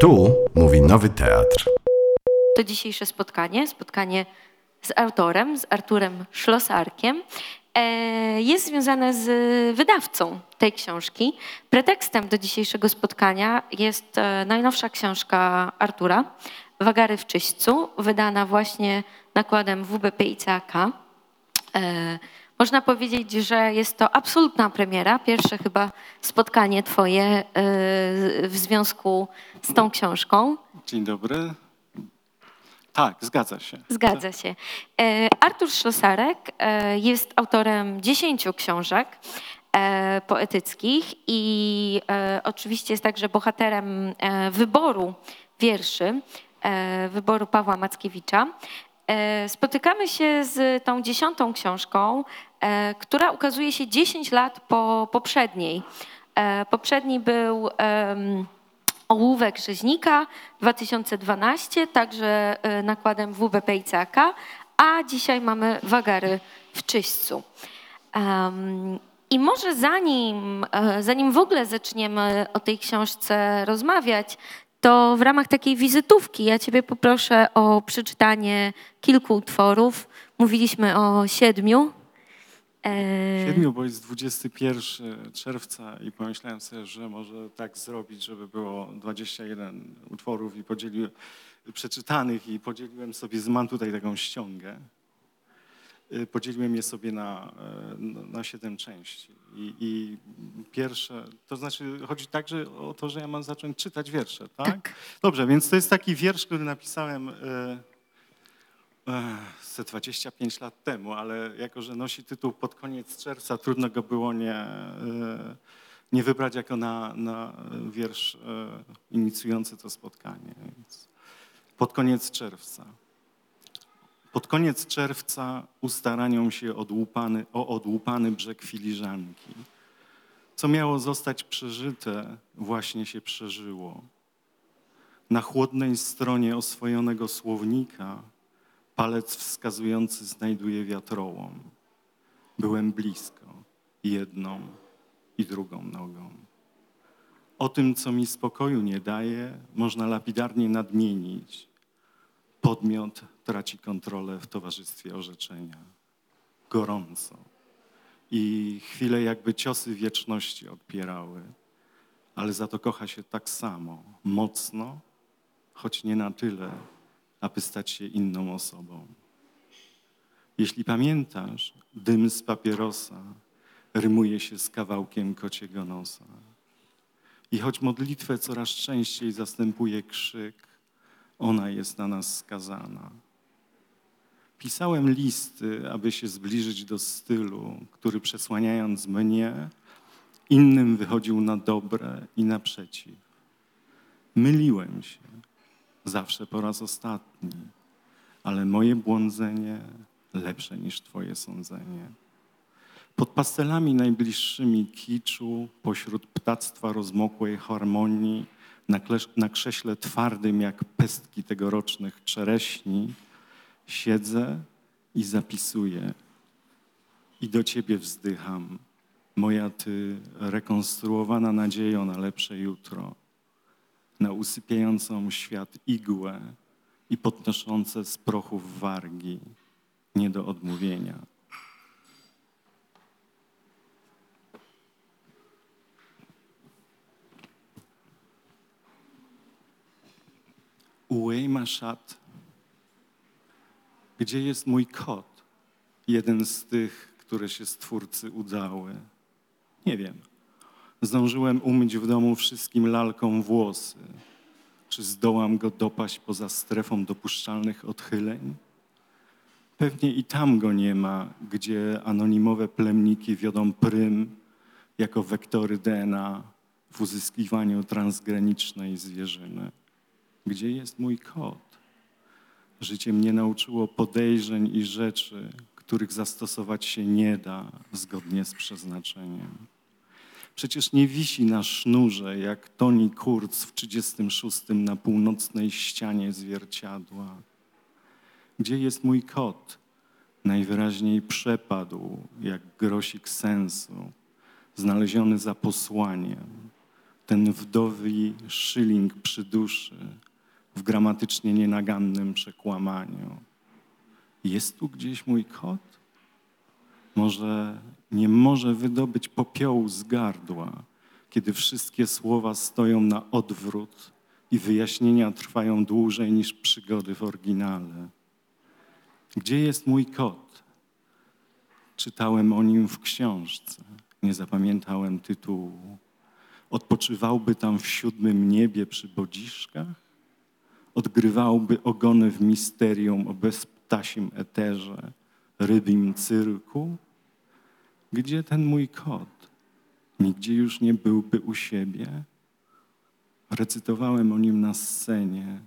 Tu mówi Nowy Teatr. To dzisiejsze spotkanie, spotkanie z autorem, z Arturem Szlosarkiem, e, jest związane z wydawcą tej książki. Pretekstem do dzisiejszego spotkania jest e, najnowsza książka Artura, Wagary w Czyśćcu, wydana właśnie nakładem WBP ICAK. Można powiedzieć, że jest to absolutna premiera, pierwsze chyba spotkanie twoje e, w związku z tą książką. Dzień dobry. Tak, zgadza się. Zgadza się. E, Artur Szlosarek e, jest autorem dziesięciu książek e, poetyckich i oczywiście jest także bohaterem wyboru wierszy, wyboru Pawła Mackiewicza. E, Spotykamy się z tą dziesiątą książką, e, która ukazuje się 10 lat po poprzedniej. E, Poprzedni był Ołówek Rzeźnika 2012, także nakładem WBP ICAK, a dzisiaj mamy Wagary w Czyśćcu. I może zanim, zanim w ogóle zaczniemy o tej książce rozmawiać, to w ramach takiej wizytówki ja Ciebie poproszę o przeczytanie kilku utworów. Mówiliśmy o siedmiu. E, Siedmiu, bo jest 21 czerwca i pomyślałem sobie, że może tak zrobić, żeby było 21 utworów i podzieliłem, przeczytanych i podzieliłem sobie, mam tutaj taką ściągę, podzieliłem je sobie na, e, na siedem części. I, I pierwsze, to znaczy chodzi także o to, że ja mam zacząć czytać wiersze, tak? Tak. Dobrze, więc to jest taki wiersz, który napisałem e, e, ze 25 lat temu, ale jako, że nosi tytuł pod koniec czerwca, trudno go było nie, e, nie wybrać jako na, na wiersz e, inicjujący to spotkanie. Więc pod koniec czerwca. Pod koniec czerwca ustaraniom się odłupany, o odłupany brzeg filiżanki. Co miało zostać przeżyte, właśnie się przeżyło. Na chłodnej stronie oswojonego słownika palec wskazujący znajduje wiatrołom. Byłem blisko, jedną i drugą nogą. O tym, co mi spokoju nie daje, można lapidarnie nadmienić. Podmiot traci kontrolę w towarzystwie orzeczenia. Gorąco. I chwile jakby ciosy wieczności odpierały, ale za to kocha się tak samo, mocno, choć nie na tyle, aby stać się inną osobą. Jeśli pamiętasz, dym z papierosa rymuje się z kawałkiem kociego nosa. I choć modlitwę coraz częściej zastępuje krzyk, ona jest na nas skazana. Pisałem listy, aby się zbliżyć do stylu, który przesłaniając mnie, innym wychodził na dobre i naprzeciw. Myliłem się, zawsze po raz ostatni, ale moje błądzenie lepsze niż Twoje sądzenie. Pod pastelami najbliższymi kiczu, pośród ptactwa rozmokłej harmonii, na, krześle twardym jak pestki tegorocznych czereśni, siedzę i zapisuję. I do Ciebie wzdycham, moja Ty rekonstruowana nadzieją na lepsze jutro, na usypiającą świat igłę i podnoszące z prochów wargi, nie do odmówienia. Uejma szat. Gdzie jest mój kot? Jeden z tych, które się stwórcy udały. Nie wiem. Zdążyłem umyć w domu wszystkim lalką włosy. Czy zdołam go dopaść poza strefą dopuszczalnych odchyleń? Pewnie i tam go nie ma, gdzie anonimowe plemniki wiodą prym jako wektory DNA w uzyskiwaniu transgranicznej zwierzyny. Gdzie jest mój kot? Życie mnie nauczyło podejrzeń i rzeczy, których zastosować się nie da zgodnie z przeznaczeniem. Przecież nie wisi na sznurze, jak Toni Kurz w 36 na północnej ścianie zwierciadła. Gdzie jest mój kot? Najwyraźniej przepadł, jak grosik sensu, znaleziony za posłaniem. ten wdowy szyling przy duszy w gramatycznie nienagannym przekłamaniu. Jest tu gdzieś mój kot? Może nie może wydobyć popiołu z gardła, kiedy wszystkie słowa stoją na odwrót i wyjaśnienia trwają dłużej niż przygody w oryginale. Gdzie jest mój kot? Czytałem o nim w książce, nie zapamiętałem tytułu. Odpoczywałby tam w siódmym niebie przy bodziszkach? Odgrywałby ogony w misterium o bezptasim eterze, rybim cyrku? Gdzie ten mój kot? Nigdzie już nie byłby u siebie? Recytowałem o nim na scenie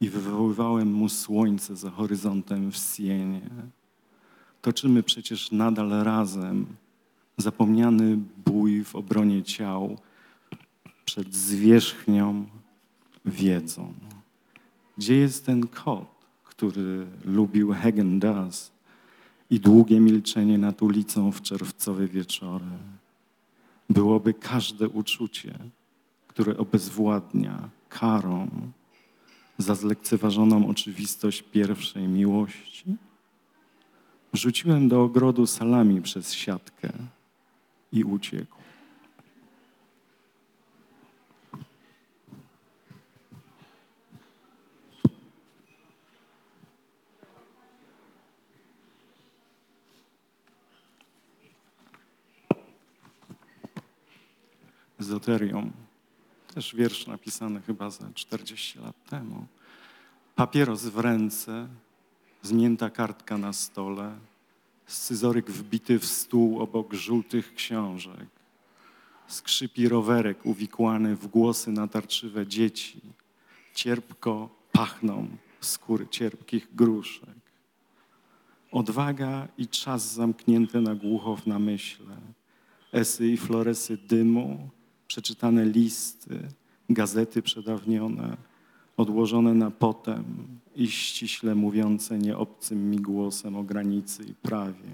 i wywoływałem mu słońce za horyzontem w sienie. Toczymy przecież nadal razem zapomniany bój w obronie ciał przed zwierzchnią wiedzą. Gdzie jest ten kot, który lubił Hagen Dazs i długie milczenie nad ulicą w czerwcowe wieczory? Byłoby każde uczucie, które obezwładnia karą za zlekceważoną oczywistość pierwszej miłości? Rzuciłem do ogrodu salami przez siatkę i uciekł. Ezoterium. Też wiersz napisany chyba za 40 lat temu. Papieros w ręce, zmięta kartka na stole, scyzoryk wbity w stół obok żółtych książek. Skrzypi rowerek uwikłany w głosy natarczywe dzieci. Cierpko pachną skóry cierpkich gruszek. Odwaga i czas zamknięte na głucho w namyśle. Esy i floresy dymu, przeczytane listy, gazety przedawnione, odłożone na potem i ściśle mówiące nieobcym mi głosem o granicy i prawie.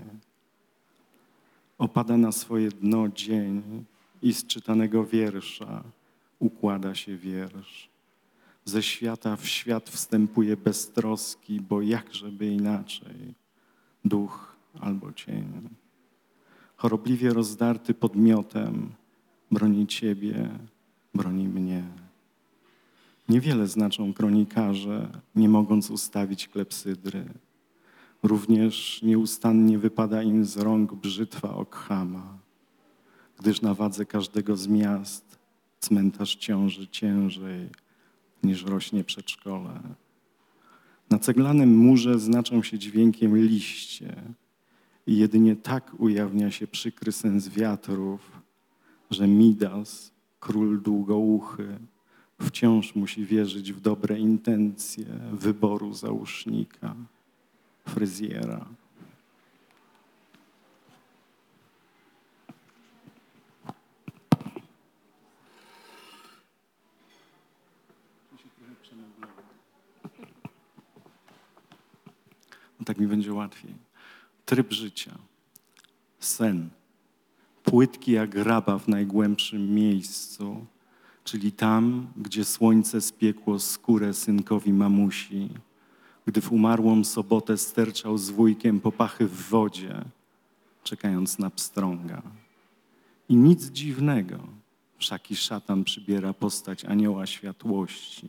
Opada na swoje dno dzień i z czytanego wiersza układa się wiersz. Ze świata w świat wstępuje bez troski, bo jakżeby inaczej, duch albo cień. Chorobliwie rozdarty podmiotem, broni Ciebie, broni mnie. Niewiele znaczą kronikarze, nie mogąc ustawić klepsydry. Również nieustannie wypada im z rąk brzytwa Okhama, gdyż na wadze każdego z miast cmentarz ciąży ciężej niż rośnie przedszkole. Na ceglanym murze znaczą się dźwiękiem liście i jedynie tak ujawnia się przykry sens wiatrów, że Midas, król długouchy, wciąż musi wierzyć w dobre intencje wyboru załóżnika, fryzjera. No tak mi będzie łatwiej. Tryb życia, sen, płytki jak raba w najgłębszym miejscu, czyli tam, gdzie słońce spiekło skórę synkowi mamusi, gdy w umarłą sobotę sterczał z wujkiem popachy w wodzie, czekając na pstrąga. I nic dziwnego, wszaki szatan przybiera postać anioła światłości.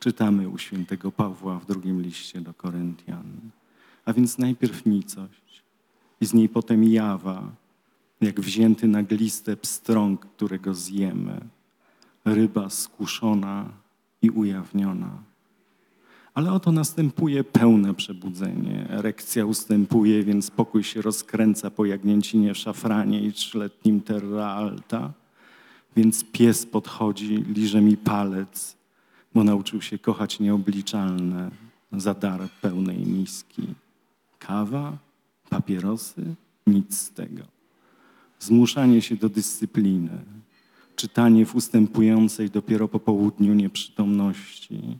Czytamy u świętego Pawła w drugim liście do Koryntian. A więc najpierw nicość i z niej potem jawa, jak wzięty na glistę pstrąg, którego zjemy. Ryba skuszona i ujawniona. Ale oto następuje pełne przebudzenie. Erekcja ustępuje, więc pokój się rozkręca po jagnięcinie w szafranie i trzyletnim terra alta. Więc pies podchodzi, liże mi palec, bo nauczył się kochać nieobliczalne za dar pełnej miski. Kawa, papierosy, nic z tego. Zmuszanie się do dyscypliny, czytanie w ustępującej dopiero po południu nieprzytomności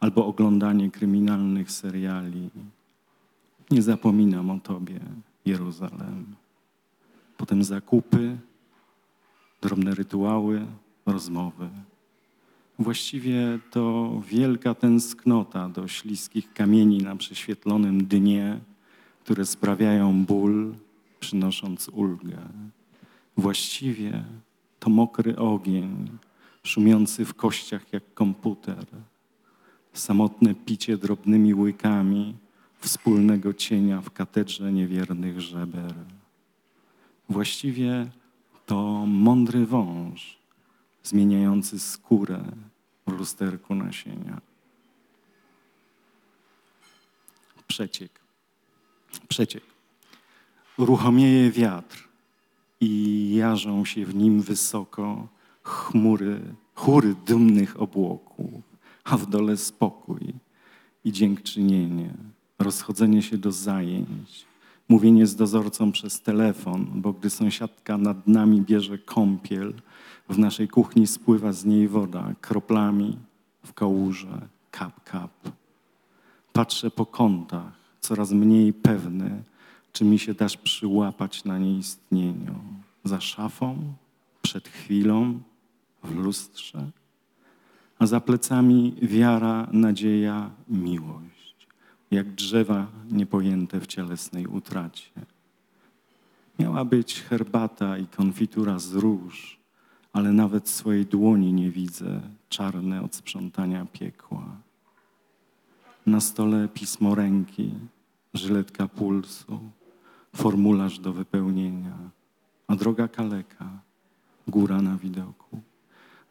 albo oglądanie kryminalnych seriali. Nie zapominam o Tobie, Jeruzalem. Potem zakupy, drobne rytuały, rozmowy. Właściwie to wielka tęsknota do śliskich kamieni na prześwietlonym dnie, które sprawiają ból, przynosząc ulgę. Właściwie to mokry ogień, szumiący w kościach jak komputer, samotne picie drobnymi łykami wspólnego cienia w katedrze niewiernych żeber. Właściwie to mądry wąż, zmieniający skórę w lusterku nasienia. Przeciek. Przeciek. Uruchomieje wiatr i jarzą się w nim wysoko chmury, chóry dumnych obłoków, a w dole spokój i dziękczynienie, rozchodzenie się do zajęć, mówienie z dozorcą przez telefon, bo gdy sąsiadka nad nami bierze kąpiel, w naszej kuchni spływa z niej woda kroplami w kałuże, kap, kap. Patrzę po kątach, coraz mniej pewny, czy mi się dasz przyłapać na nieistnieniu. Za szafą, przed chwilą, w lustrze, a za plecami wiara, nadzieja, miłość, jak drzewa niepojęte w cielesnej utracie. Miała być herbata i konfitura z róż, ale nawet swojej dłoni nie widzę, czarne od sprzątania piekła. Na stole pismo ręki, żyletka pulsu, formularz do wypełnienia, a droga kaleka, góra na widoku.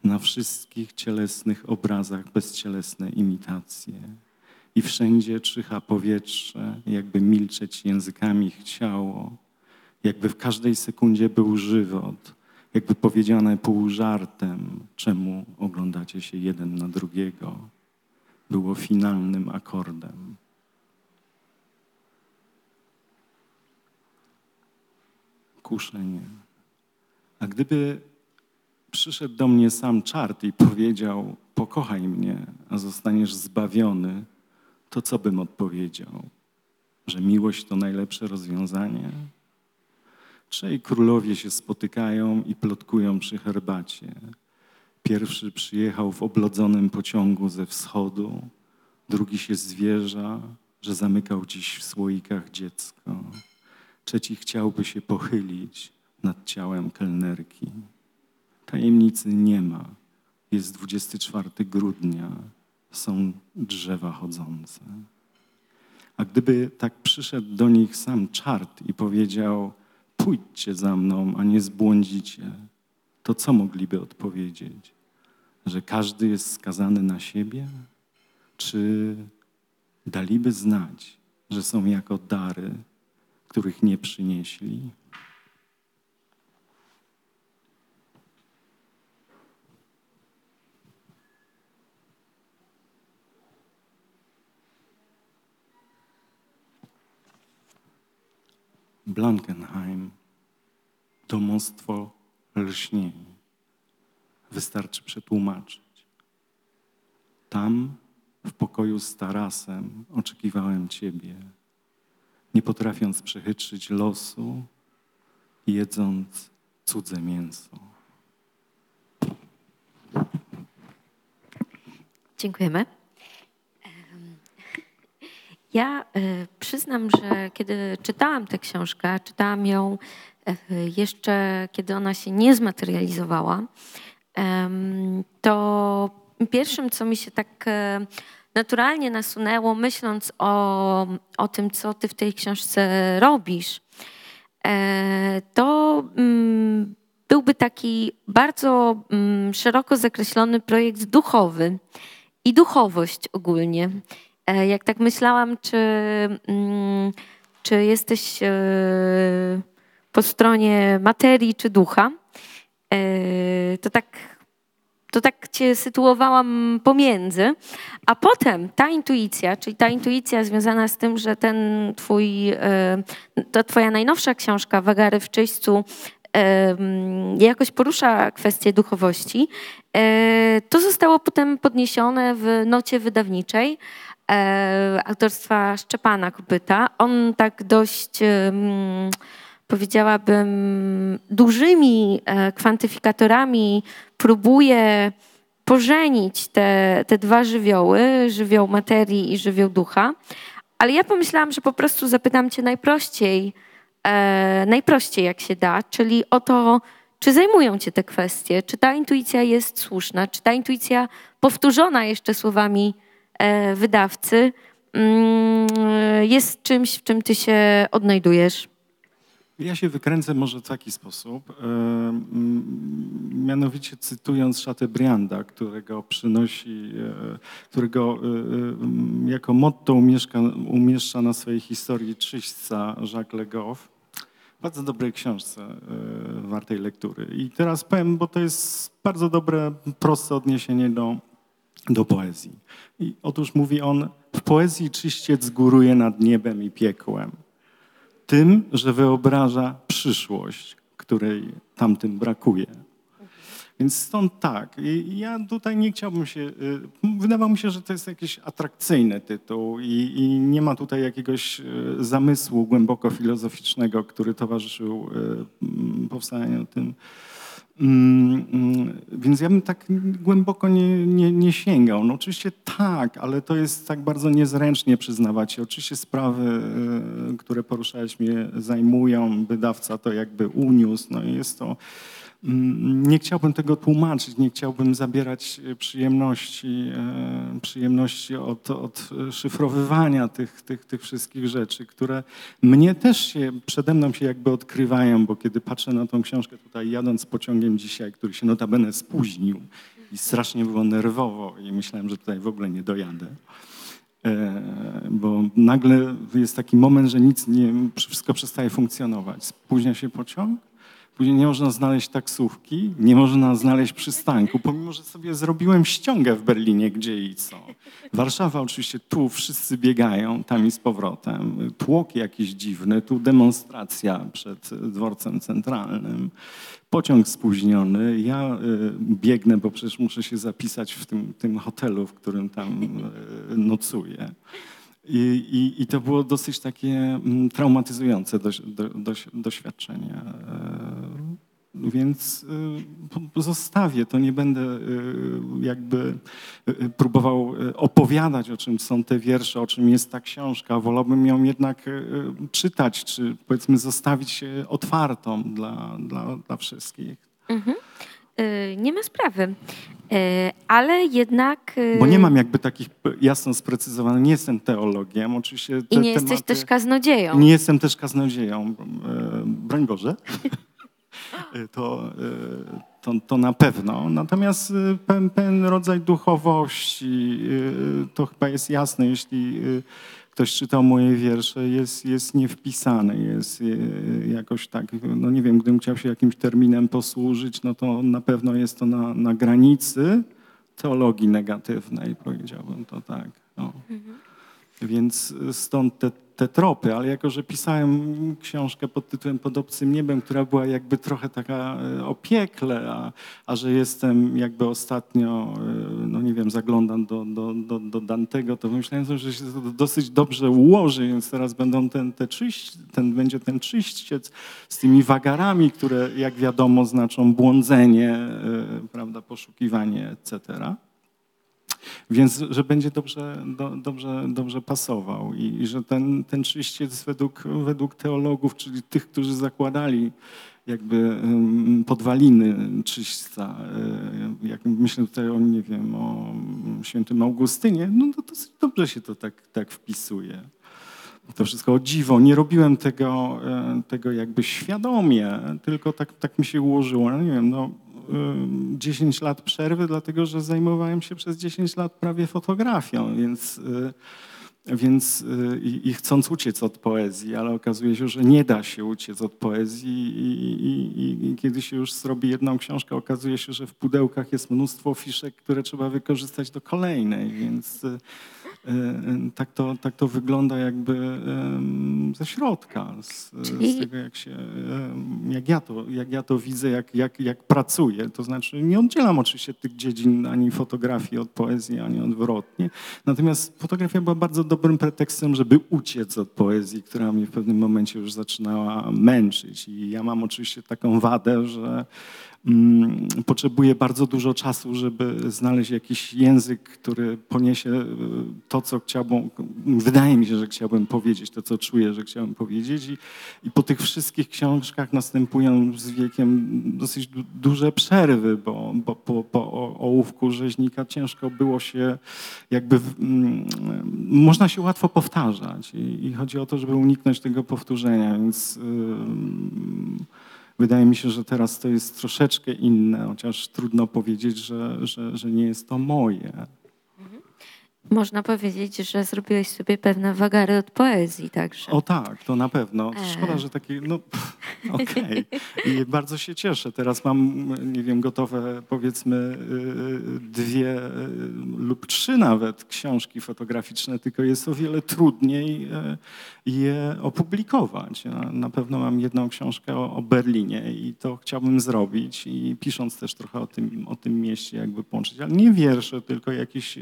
Na wszystkich cielesnych obrazach bezcielesne imitacje. I wszędzie czyha powietrze, jakby milczeć językami chciało, jakby w każdej sekundzie był żywot, jakby powiedziane pół żartem, czemu oglądacie się jeden na drugiego, było finalnym akordem. Kuszenie. A gdyby przyszedł do mnie sam czart i powiedział: Pokochaj mnie, a zostaniesz zbawiony, to co bym odpowiedział? Że miłość to najlepsze rozwiązanie? Trzej królowie się spotykają i plotkują przy herbacie. Pierwszy przyjechał w oblodzonym pociągu ze wschodu, drugi się zwierza, że zamykał dziś w słoikach dziecko. Trzeci chciałby się pochylić nad ciałem kelnerki. Tajemnicy nie ma. Jest 24 grudnia, są drzewa chodzące. A gdyby tak przyszedł do nich sam czart i powiedział: Pójdźcie za mną, a nie zbłądzicie, to co mogliby odpowiedzieć? Że każdy jest skazany na siebie? Czy daliby znać, że są jako dary, których nie przynieśli? Blankenheim, domostwo lśnień. Wystarczy przetłumaczyć. Tam, w pokoju z tarasem, oczekiwałem Ciebie, nie potrafiąc przechytrzyć losu, jedząc cudze mięso. Dziękujemy. Em, Ja e, przyznam, że kiedy czytałam tę książkę, czytałam ją e, jeszcze, kiedy ona się nie zmaterializowała, to pierwszym, co mi się tak e, naturalnie nasunęło, myśląc o, o tym, co ty w tej książce robisz, e, to mm, byłby taki bardzo mm, szeroko zakreślony projekt duchowy i duchowość ogólnie. E, Jak tak myślałam, czy, mm, czy jesteś e, po stronie materii czy ducha, to tak, to tak cię sytuowałam pomiędzy. A potem ta intuicja, czyli ta intuicja związana z tym, że ten twój, e, to twoja najnowsza książka, Wagary w czyśćcu, em, jakoś porusza kwestię duchowości, e, to zostało potem podniesione w nocie wydawniczej e, autorstwa Szczepana Kopyta. On tak dość em, powiedziałabym, dużymi e, kwantyfikatorami próbuje pożenić te, te dwa żywioły, żywioł materii i żywioł ducha. Ale ja pomyślałam, że po prostu zapytam cię najprościej, e, najprościej jak się da, czyli o to, czy zajmują cię te kwestie, czy ta intuicja jest słuszna, czy ta intuicja powtórzona jeszcze słowami e, wydawcy mm, jest czymś, w czym ty się odnajdujesz. Ja się wykręcę może w taki sposób, e, mianowicie cytując Chateaubrianda, którego przynosi, e, którego e, jako motto umieszka, umieszcza na swojej historii czyśćca Jacques Le Goff. Bardzo dobrej książce, wartej lektury. I teraz powiem, bo to jest bardzo dobre, proste odniesienie do, do poezji. I otóż mówi on, w poezji czyściec góruje nad niebem i piekłem tym, że wyobraża przyszłość, której tamtym brakuje. Więc stąd tak. Ja tutaj nie chciałbym się. y, Wydawało mi się, że to jest jakiś atrakcyjny tytuł i, i nie ma tutaj jakiegoś y, zamysłu głęboko filozoficznego, który towarzyszył y, powstaniu tym. Mm, mm, Więc ja bym tak głęboko nie, nie, nie sięgał. No oczywiście tak, ale to jest tak bardzo niezręcznie przyznawać się. Oczywiście sprawy, y, które poruszałeś mnie zajmują, wydawca to jakby uniósł. No i jest to, nie chciałbym tego tłumaczyć, nie chciałbym zabierać y, przyjemności, y, przyjemności od, od szyfrowywania tych, tych, tych wszystkich rzeczy, które mnie też się, przede mną się jakby odkrywają, bo kiedy patrzę na tą książkę tutaj jadąc pociągiem dzisiaj, który się notabene spóźnił i strasznie było nerwowo i myślałem, że tutaj w ogóle nie dojadę. E, Bo nagle jest taki moment, że nic nie, wszystko przestaje funkcjonować. Spóźnia się pociąg, później nie można znaleźć taksówki, nie można znaleźć przystanku, pomimo, że sobie zrobiłem ściągę w Berlinie, gdzie i co. Warszawa oczywiście, tu wszyscy biegają, tam i z powrotem. Tłok jakiś dziwny, tu demonstracja przed dworcem centralnym. Pociąg spóźniony, ja y, biegnę, bo przecież muszę się zapisać w tym, tym hotelu, w którym tam y, nocuję. I, i, I to było dosyć takie mm, traumatyzujące doś, do, doś, doświadczenie. E, Więc po- zostawię to, nie będę y, jakby próbował opowiadać, o czym są te wiersze, o czym jest ta książka. Wolałbym ją jednak czytać, czy powiedzmy zostawić otwartą dla, dla, dla wszystkich. Y, Nie ma sprawy, Y, ale jednak... y, Bo nie mam jakby takich jasno sprecyzowanych, nie jestem teologiem, oczywiście te I nie jesteś tematy... też kaznodzieją. Nie jestem też kaznodzieją, e, broń Boże. E, To, e, to, to na pewno. Natomiast pewien, rodzaj duchowości, to chyba jest jasne, jeśli ktoś czytał moje wiersze, jest, jest niewpisany, jest e, jakoś tak, no nie wiem, gdybym chciał się jakimś terminem posłużyć, no to na pewno jest to na, na granicy teologii negatywnej, powiedziałbym to tak. No. Więc stąd te, te tropy, ale jako, że pisałem książkę pod tytułem Pod obcym niebem, która była jakby trochę taka e, o piekle, a, a że jestem jakby ostatnio, e, no nie wiem, zaglądam do, do, do, do Dantego, to myślałem, że się to dosyć dobrze ułoży, więc teraz będą ten, te czyść, ten, będzie ten czyściec z tymi wagarami, które jak wiadomo znaczą błądzenie, e, prawda, poszukiwanie, etc. Więc, że będzie dobrze, do, dobrze, dobrze pasował i, i że ten, ten czyściec według, według teologów, czyli tych, którzy zakładali jakby em, podwaliny czyśćca, e, jak myślę tutaj o, nie wiem, o świętym Augustynie, no to dosyć dobrze się to tak, tak wpisuje. To wszystko o dziwo. Nie robiłem tego, e, tego jakby świadomie, tylko tak, tak mi się ułożyło. No nie wiem, no, 10 lat przerwy, dlatego że zajmowałem się przez 10 lat prawie fotografią, więc, y, więc y, i, i chcąc uciec od poezji, ale okazuje się, że nie da się uciec od poezji i, i, i, kiedy się już zrobi jedną książkę, okazuje się, że w pudełkach jest mnóstwo fiszek, które trzeba wykorzystać do kolejnej, więc y, y, tak to, tak to wygląda jakby ze środka, z, Czyli- z tego jak się, jak ja to, jak ja to widzę, jak, jak, jak pracuję. To znaczy nie oddzielam oczywiście tych dziedzin ani fotografii od poezji, ani odwrotnie. Natomiast fotografia była bardzo dobrym pretekstem, żeby uciec od poezji, która mnie w pewnym momencie już zaczynała męczyć. I ja mam oczywiście taką wadę, że mm, potrzebuję bardzo dużo czasu, żeby znaleźć jakiś język, który poniesie y, to, co chciałbym, wydaje mi się, że chciałbym powiedzieć, to, co czuję, że chciałbym powiedzieć. I, i po tych wszystkich książkach następują z wiekiem dosyć du- duże przerwy, bo, po, ołówku rzeźnika ciężko było się jakby, w- mm, można się łatwo powtarzać i, i chodzi o to, żeby uniknąć tego powtórzenia, więc wydaje mi się, że teraz to jest troszeczkę inne, chociaż trudno powiedzieć, że, że, że nie jest to moje. Można powiedzieć, że zrobiłeś sobie pewne wagary od poezji także. O tak, to na pewno. E. Szkoda, że taki, no okej. I bardzo się cieszę. Teraz mam, nie wiem, gotowe powiedzmy y, dwie y, lub trzy nawet książki fotograficzne, tylko jest o wiele trudniej y, je opublikować. Ja na pewno mam jedną książkę o, Berlinie i to chciałbym zrobić i pisząc też trochę o tym, o tym mieście jakby połączyć, ale nie wiersze, tylko jakieś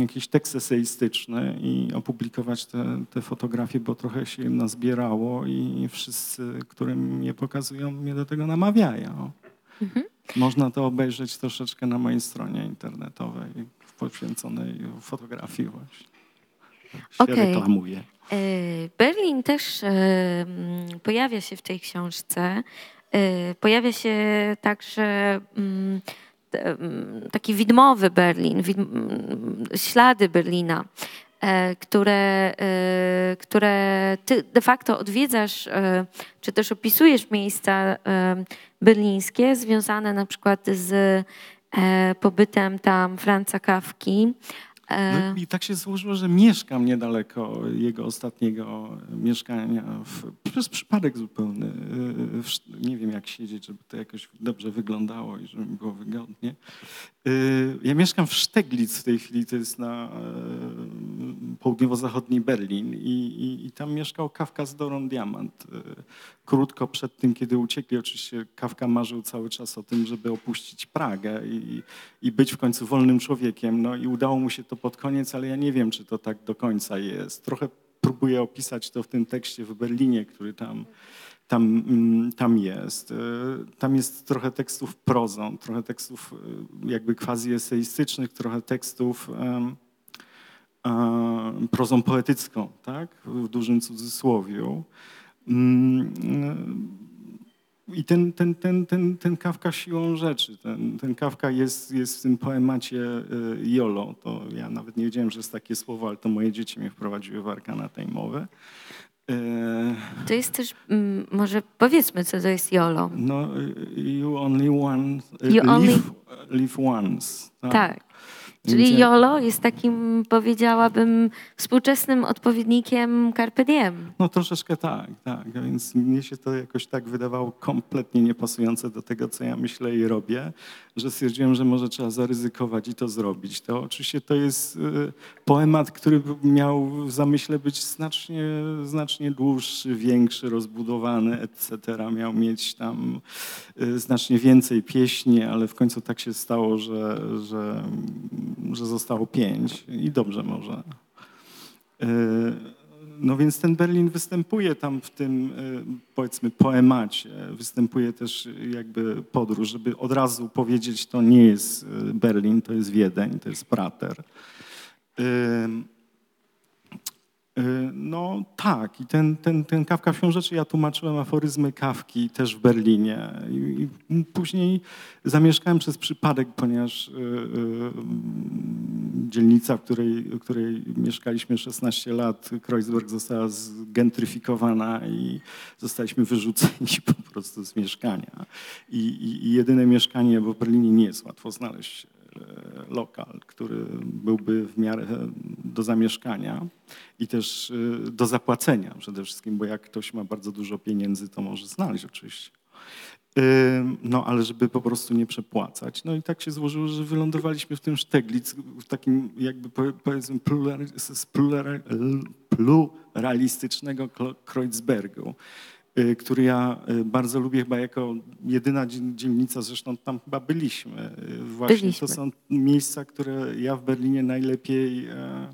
jakiś tekst eseistyczny i opublikować te, te fotografie, bo trochę się im nazbierało i wszyscy, którym je pokazują, mnie do tego namawiają. Można to obejrzeć troszeczkę na mojej stronie internetowej poświęconej fotografii właśnie. Tak reklamuję. E, Berlin też e, mm, pojawia się w tej książce. E, Pojawia się także mm, mm, taki widmowy Berlin, mm, ślady Berlina, e, które, e, które ty de facto odwiedzasz, e, czy też opisujesz miejsca berlińskie związane na przykład z pobytem tam Franza Kawki. E, No i tak się złożyło, że mieszkam niedaleko jego ostatniego mieszkania. W, przez przypadek zupełny. Yy, w Nie wiem, jak siedzieć, żeby to jakoś dobrze wyglądało i żeby było wygodnie. Yy, Ja mieszkam w Szteglic w tej chwili, to jest na południowo-zachodni Berlin i, i, i tam mieszkał Kawka z Dorą Diamant. Krótko przed tym, kiedy uciekli, oczywiście Kawka marzył cały czas o tym, żeby opuścić Pragę i, i być w końcu wolnym człowiekiem. No i udało mu się to pod koniec, ale ja nie wiem, czy to tak do końca jest. Trochę próbuję opisać to w tym tekście w Berlinie, który tam, tam, mm, tam jest. Y, Tam jest trochę tekstów prozą, trochę tekstów y, jakby quasi eseistycznych, trochę tekstów em, prozą poetycką, tak? w dużym cudzysłowiu. I ten, ten, ten, ten, ten Kawka siłą rzeczy, ten, ten Kawka jest, jest w tym poemacie y, Jolo. To ja nawet nie wiedziałem, że jest takie słowo, ale to moje dzieci mnie wprowadziły w arkana tej mowy. Y, To jest też, mm, może powiedzmy, co to jest YOLO. No, y, you only one, y, You only- live, live once. Tak. Czyli YOLO jest takim, powiedziałabym, współczesnym odpowiednikiem Carpe Diem. No troszeczkę tak, tak. Więc mnie się to jakoś tak wydawało kompletnie niepasujące do tego, co ja myślę i robię, że stwierdziłem, że może trzeba zaryzykować i to zrobić. To oczywiście to jest y, poemat, który miał w zamyśle być znacznie, znacznie dłuższy, większy, rozbudowany, etc. Miał mieć tam y, znacznie więcej pieśni, ale w końcu tak się stało, że, że, że zostało pięć i dobrze może. Y, No więc ten Berlin występuje tam w tym, y, powiedzmy, poemacie. Występuje też jakby podróż, żeby od razu powiedzieć, to nie jest y, Berlin, to jest Wiedeń, to jest Prater. Y, No tak, i ten, ten, ten Kawka w rzeczy ja tłumaczyłem aforyzmy Kawki też w Berlinie. I, i później zamieszkałem przez przypadek, ponieważ y, y, dzielnica, w której, w której mieszkaliśmy 16 lat, Kreuzberg została zgentryfikowana i zostaliśmy wyrzuceni po prostu z mieszkania. I, i, i jedyne mieszkanie, bo w Berlinie nie jest łatwo znaleźć lokal, który byłby w miarę do zamieszkania i też e, do zapłacenia przede wszystkim, bo jak ktoś ma bardzo dużo pieniędzy, to może znaleźć oczywiście. Ym, No, ale żeby po prostu nie przepłacać. No i tak się złożyło, że wylądowaliśmy w tym Szteglic, w takim jakby po- powiedzmy z plurali- pluralistycznego Kreuzbergu, który ja y, bardzo lubię chyba jako jedyna dzie- dzielnica, zresztą tam chyba byliśmy. Y, Właśnie Byliśmy. to są miejsca, które ja w Berlinie najlepiej e,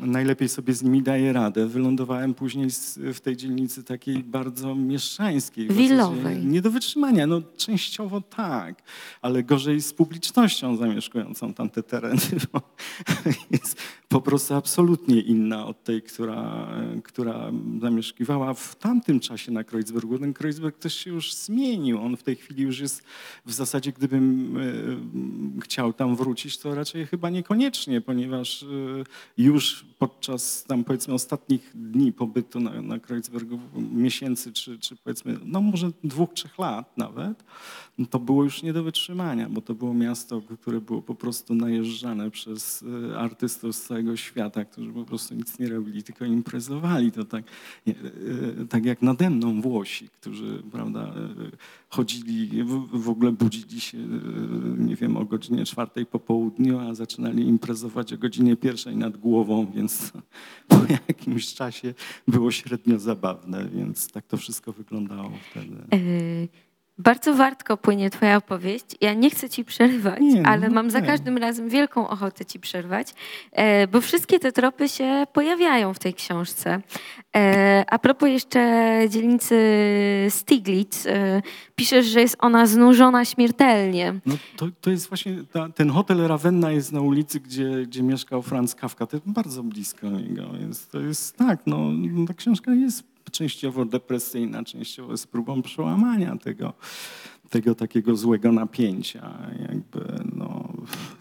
najlepiej sobie z nimi daję radę. Wylądowałem później z- w tej dzielnicy takiej bardzo mieszczańskiej. Willowej. Nie do wytrzymania. No częściowo tak, ale gorzej z publicznością zamieszkującą tamte tereny. Bo jest po prostu absolutnie inna od tej, która, która zamieszkiwała w tamtym czasie na Kreuzbergu. Ten Kreuzberg też się już zmienił. On w tej chwili już jest w zasadzie, gdybym e, chciał tam wrócić, to raczej chyba niekoniecznie, ponieważ e, już podczas tam powiedzmy ostatnich dni pobytu na, na Kreuzbergu, miesięcy czy, czy powiedzmy, no może dwóch, trzech lat nawet, to było już nie do wytrzymania, bo to było miasto, które było po prostu najeżdżane przez e, artystów z całego świata, którzy po prostu nic nie robili, tylko imprezowali. To tak, e, tak jak nade mną Włosi, którzy prawda, e, chodzili, w, ogóle budzili się, nie wiem, o godzinie czwartej po południu, a zaczynali imprezować o godzinie pierwszej nad głową, więc po jakimś czasie było średnio zabawne, więc tak to wszystko wyglądało wtedy. E, Bardzo wartko płynie Twoja opowieść. Ja nie chcę Ci przerywać, Nie, no, ale mam za okej. każdym razem wielką ochotę Ci przerwać, e, bo wszystkie te tropy się pojawiają w tej książce. E, A propos jeszcze dzielnicy Stiglitz, e, piszesz, że jest ona znużona śmiertelnie. No to, to jest właśnie, ta, ten hotel Ravenna jest na ulicy, gdzie, gdzie mieszkał Franz Kafka. To jest bardzo blisko niego, więc to jest tak, no ta książka jest częściowo depresyjna, częściowo jest próbą przełamania tego, tego takiego złego napięcia, jakby no...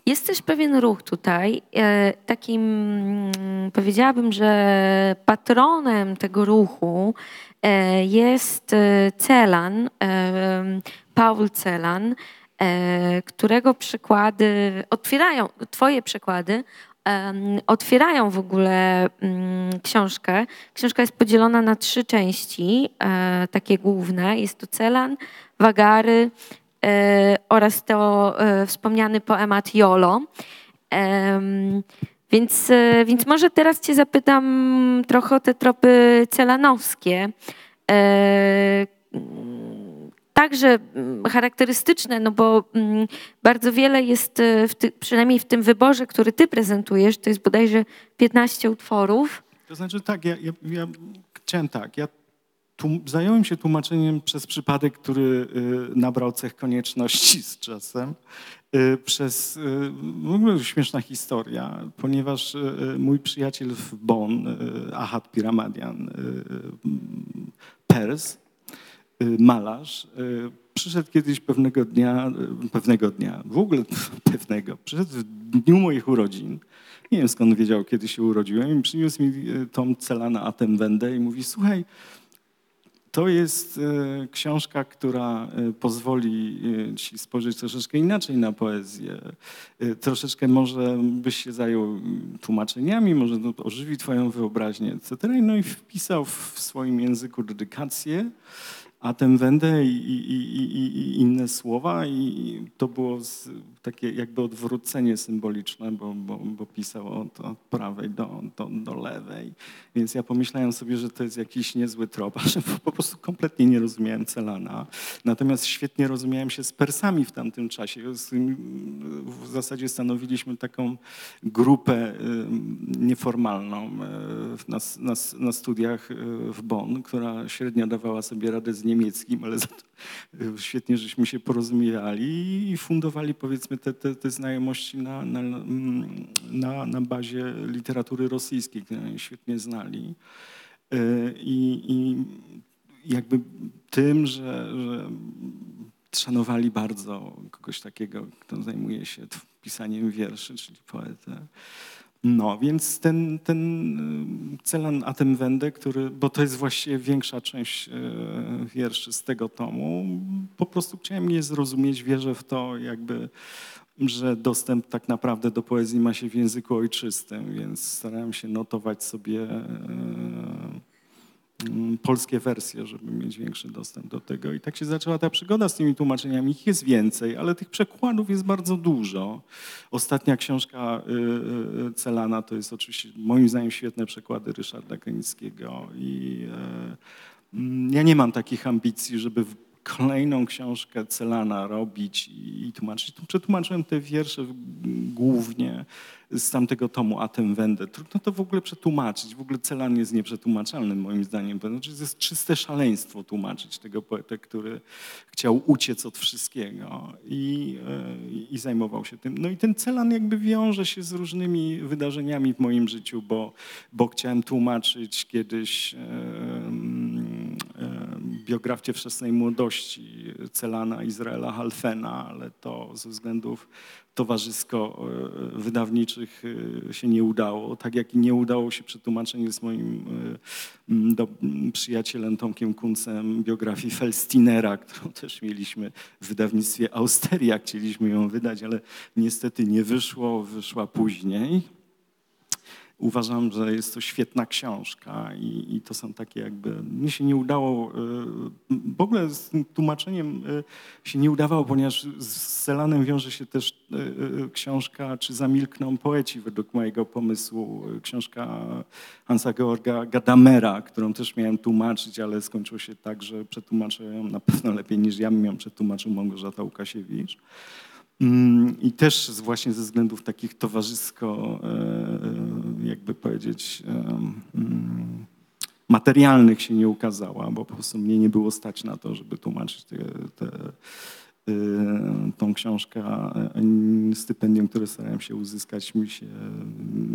Jest też pewien ruch tutaj. e, Takim mm, powiedziałabym, że patronem tego ruchu e, jest e, Celan, Paul Celan, którego przykłady otwierają, twoje przykłady otwierają w ogóle mm, książkę. Książka jest podzielona na trzy części, e, takie główne. Jest to Celan, Wagary, e, oraz to e, wspomniany poemat Jolo. Więc, więc może teraz cię zapytam trochę o te tropy celanowskie. Także mm, charakterystyczne, no bo mm, bardzo wiele jest, e, w ty, przynajmniej w tym wyborze, który ty prezentujesz, to jest bodajże 15 utworów. To znaczy tak, ja, ja, ja chciałem tak, ja tłum, zająłem się tłumaczeniem przez przypadek, który y, nabrał cech konieczności z czasem. Y, przez y, w ogóle śmieszna historia, ponieważ mój przyjaciel w Bonn, Ahad Piramadian, Pers, malarz, y, przyszedł kiedyś pewnego dnia, y, pewnego dnia, w ogóle pewnego, przyszedł w dniu moich urodzin, nie wiem skąd wiedział, kiedy się urodziłem, i przyniósł mi y, tom Celana Atemwendę i mówi, słuchaj, to jest książka, która pozwoli ci spojrzeć troszeczkę inaczej na poezję. Troszeczkę może byś się zajął mm, tłumaczeniami, może to ożywi twoją wyobraźnię, etc. No i wpisał w swoim języku dedykację, a ten wędę i, i, i, i- inne słowa i to było z, takie jakby odwrócenie symboliczne, bo, bo, bo pisał od, od prawej do, do, do lewej. Więc ja pomyślałem sobie, że to jest jakiś niezły trop, że po prostu kompletnie nie rozumiałem Celana. Natomiast świetnie rozumiałem się z Persami w tamtym czasie. W zasadzie stanowiliśmy taką grupę y, nieformalną y, na, na, na studiach y, w Bonn, która średnio dawała sobie radę z niemieckim, ale za to świetnie żeśmy się porozumiewali i fundowali powiedzmy te, te, te znajomości na, na, mm, na, na bazie literatury rosyjskiej, którą świetnie znali. Y, I, i jakby tym, że, że szanowali bardzo kogoś takiego, kto zajmuje się pisaniem wierszy, czyli poetę. No, więc ten, ten y, Celan Atemwende, który, bo to jest właściwie większa część y, wierszy z tego tomu, po prostu chciałem je zrozumieć, wierzę w to jakby, że dostęp tak naprawdę do poezji ma się w języku ojczystym, więc starałem się notować sobie y, polskie wersje, żeby mieć większy dostęp do tego. I tak się zaczęła ta przygoda z tymi tłumaczeniami. Ich jest więcej, ale tych przekładów jest bardzo dużo. Ostatnia książka y, y, Celana to jest oczywiście moim zdaniem świetne przekłady Ryszarda Krynickiego i y, mm, ja nie mam takich ambicji, żeby kolejną książkę Celana robić i, tłumaczyć. Przetłumaczyłem te wiersze głównie z tamtego tomu Atem Wende. Trudno to w ogóle przetłumaczyć. W ogóle Celan jest nieprzetłumaczalny moim zdaniem. Znaczy, jest czyste szaleństwo tłumaczyć tego poetę, który chciał uciec od wszystkiego i, e, i zajmował się tym. No i ten Celan jakby wiąże się z różnymi wydarzeniami w moim życiu, bo, bo chciałem tłumaczyć kiedyś mm, e, biografię wczesnej młodości Celana Izraela Halfena, ale to ze względów towarzysko-wydawniczych e, się nie udało. Tak jak i nie udało się przetłumaczenie z moim e, do, przyjacielem Tomkiem Kuncem biografii Felstinera, którą też mieliśmy w wydawnictwie Austeria. Chcieliśmy ją wydać, ale niestety nie wyszło, wyszła później. Uważam, że jest to świetna książka i, i to są takie jakby... Mnie się nie udało, y, w ogóle z tłumaczeniem y, się nie udawało, ponieważ z Selanem wiąże się też y, książka Czy zamilkną poeci według mojego pomysłu. Książka Hansa Georga Gadamera, którą też miałem tłumaczyć, ale skończyło się tak, że przetłumaczę ją na pewno lepiej niż ja bym ją przetłumaczył Małgorzata Łukasiewicz. Mm, I też właśnie ze względów takich towarzysko, e, jakby powiedzieć, mm, materialnych się nie ukazała, bo po prostu mnie nie było stać na to, żeby tłumaczyć te, te, tą książkę. e, Stypendium, które starałem się uzyskać, mi się,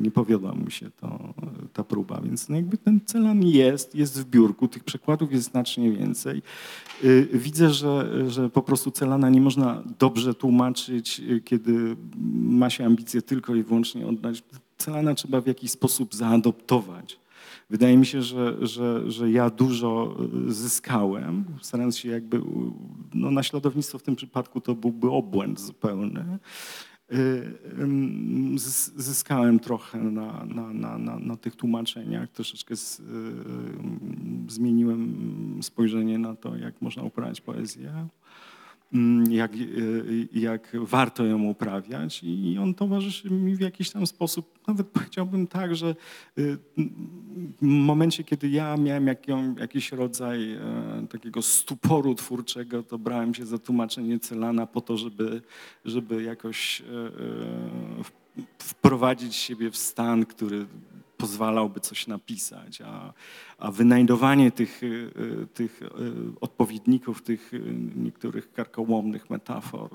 nie powiodła mi się to, ta próba. Więc no jakby ten celan jest, jest w biurku, tych przekładów jest znacznie więcej. Y, Widzę, że, że po prostu Celana nie można dobrze tłumaczyć, y, kiedy ma się ambicje tylko i wyłącznie oddać. Celana trzeba w jakiś sposób zaadoptować. Wydaje mi się, że, że, że ja dużo y, zyskałem, starając się jakby, no naśladownictwo w tym przypadku to byłby obłęd zupełny. Zys- Zyskałem trochę na, na, na, na, na tych tłumaczeniach, troszeczkę z, ym, zmieniłem spojrzenie na to, jak można uprawiać poezję, jak, y, jak warto ją uprawiać. I on towarzyszy mi w jakiś tam sposób, nawet powiedziałbym tak, że y, w momencie, kiedy ja miałem jakiś rodzaj e, takiego stuporu twórczego, to brałem się za tłumaczenie Celana po to, żeby, żeby jakoś e, e, wprowadzić siebie w stan, który pozwalałby coś napisać, a, a wynajdowanie tych, e, e, tych e, odpowiedników, tych niektórych karkołomnych metafor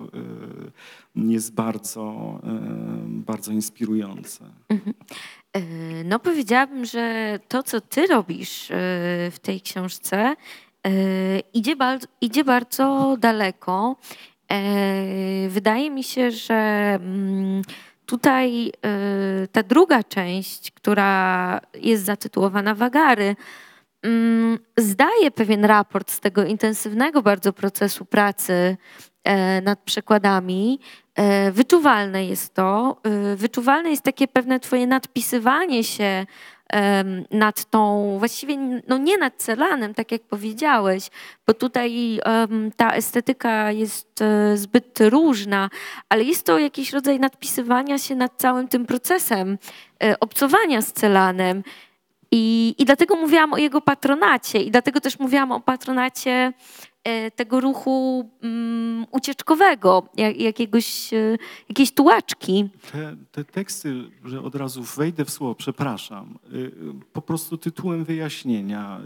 jest bardzo, bardzo inspirujące. E, No powiedziałabym, że to, co ty robisz w tej książce, idzie, bardzo, idzie bardzo daleko. E, Wydaje mi się, że mm, tutaj e, ta druga część, która jest zatytułowana Wagary, mm, zdaje pewien raport z tego intensywnego bardzo procesu pracy e, nad przekładami. E, Wyczuwalne jest to. E, Wyczuwalne jest takie pewne twoje nadpisywanie się nad tą, właściwie no nie nad Celanem, tak jak powiedziałeś, bo tutaj ta estetyka jest e, zbyt różna, ale jest to jakiś rodzaj nadpisywania się nad całym tym procesem e, obcowania z Celanem. I, I dlatego mówiłam o jego patronacie, i dlatego też mówiłam o patronacie tego ruchu mm, ucieczkowego, jak, jakiegoś, e, jakiejś tułaczki. Te, te teksty, że od razu wejdę w słowo, przepraszam, y, po prostu tytułem wyjaśnienia,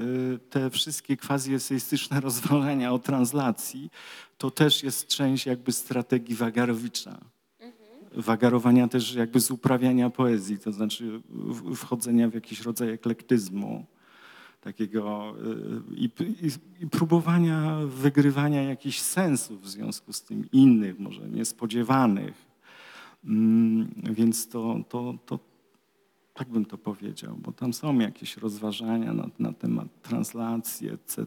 te wszystkie quasi-eseistyczne rozważania o translacji, to też jest część jakby strategii Wagarowicza. Wagarowania też jakby z uprawiania poezji, to znaczy wchodzenia w jakiś rodzaj eklektyzmu takiego y, i, i, i próbowania wygrywania jakichś sensów w związku z tym innych, może niespodziewanych. Mm, Więc to, to, to tak bym to powiedział, bo tam są jakieś rozważania na, na temat translacji, etc.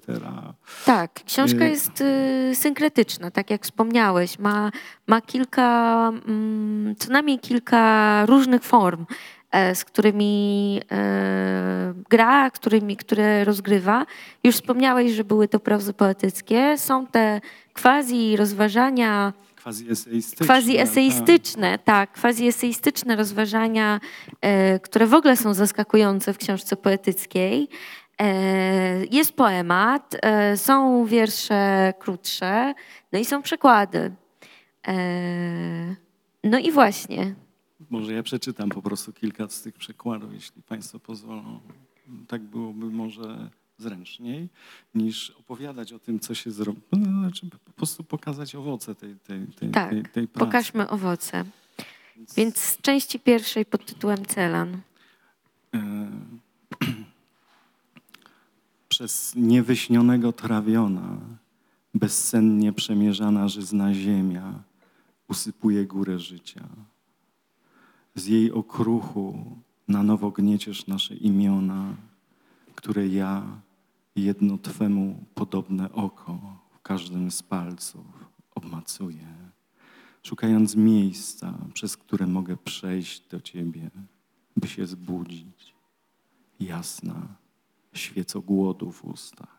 Tak, książka Y- jest y, synkretyczna, tak jak wspomniałeś. Ma, ma kilka, mm, co najmniej kilka różnych form, e, z którymi e, gra, którymi, które rozgrywa. Już wspomniałeś, że były to prozy poetyckie. Są te quasi rozważania Quasi-eseistyczne. Quasi-eseistyczne, tak, quasi-eseistyczne rozważania, e, które w ogóle są zaskakujące w książce poetyckiej. E, Jest poemat, e, są wiersze krótsze, no i są przekłady. E, No i właśnie. Może ja przeczytam po prostu kilka z tych przekładów, jeśli Państwo pozwolą. Tak byłoby może zręczniej, niż opowiadać o tym, co się zrobi. No, znaczy po prostu pokazać owoce tej, tej, tej, Tak, tej, tej pracy. Pokażmy owoce. Więc z części pierwszej pod tytułem Celan. E, Przez niewyśnionego trawiona, bezsennie przemierzana żyzna ziemia usypuje górę życia. Z jej okruchu na nowo gnieciesz nasze imiona, które ja, jedno Twemu podobne oko w każdym z palców obmacuję, szukając miejsca, przez które mogę przejść do Ciebie, by się zbudzić. Jasna, świeco głodu w ustach.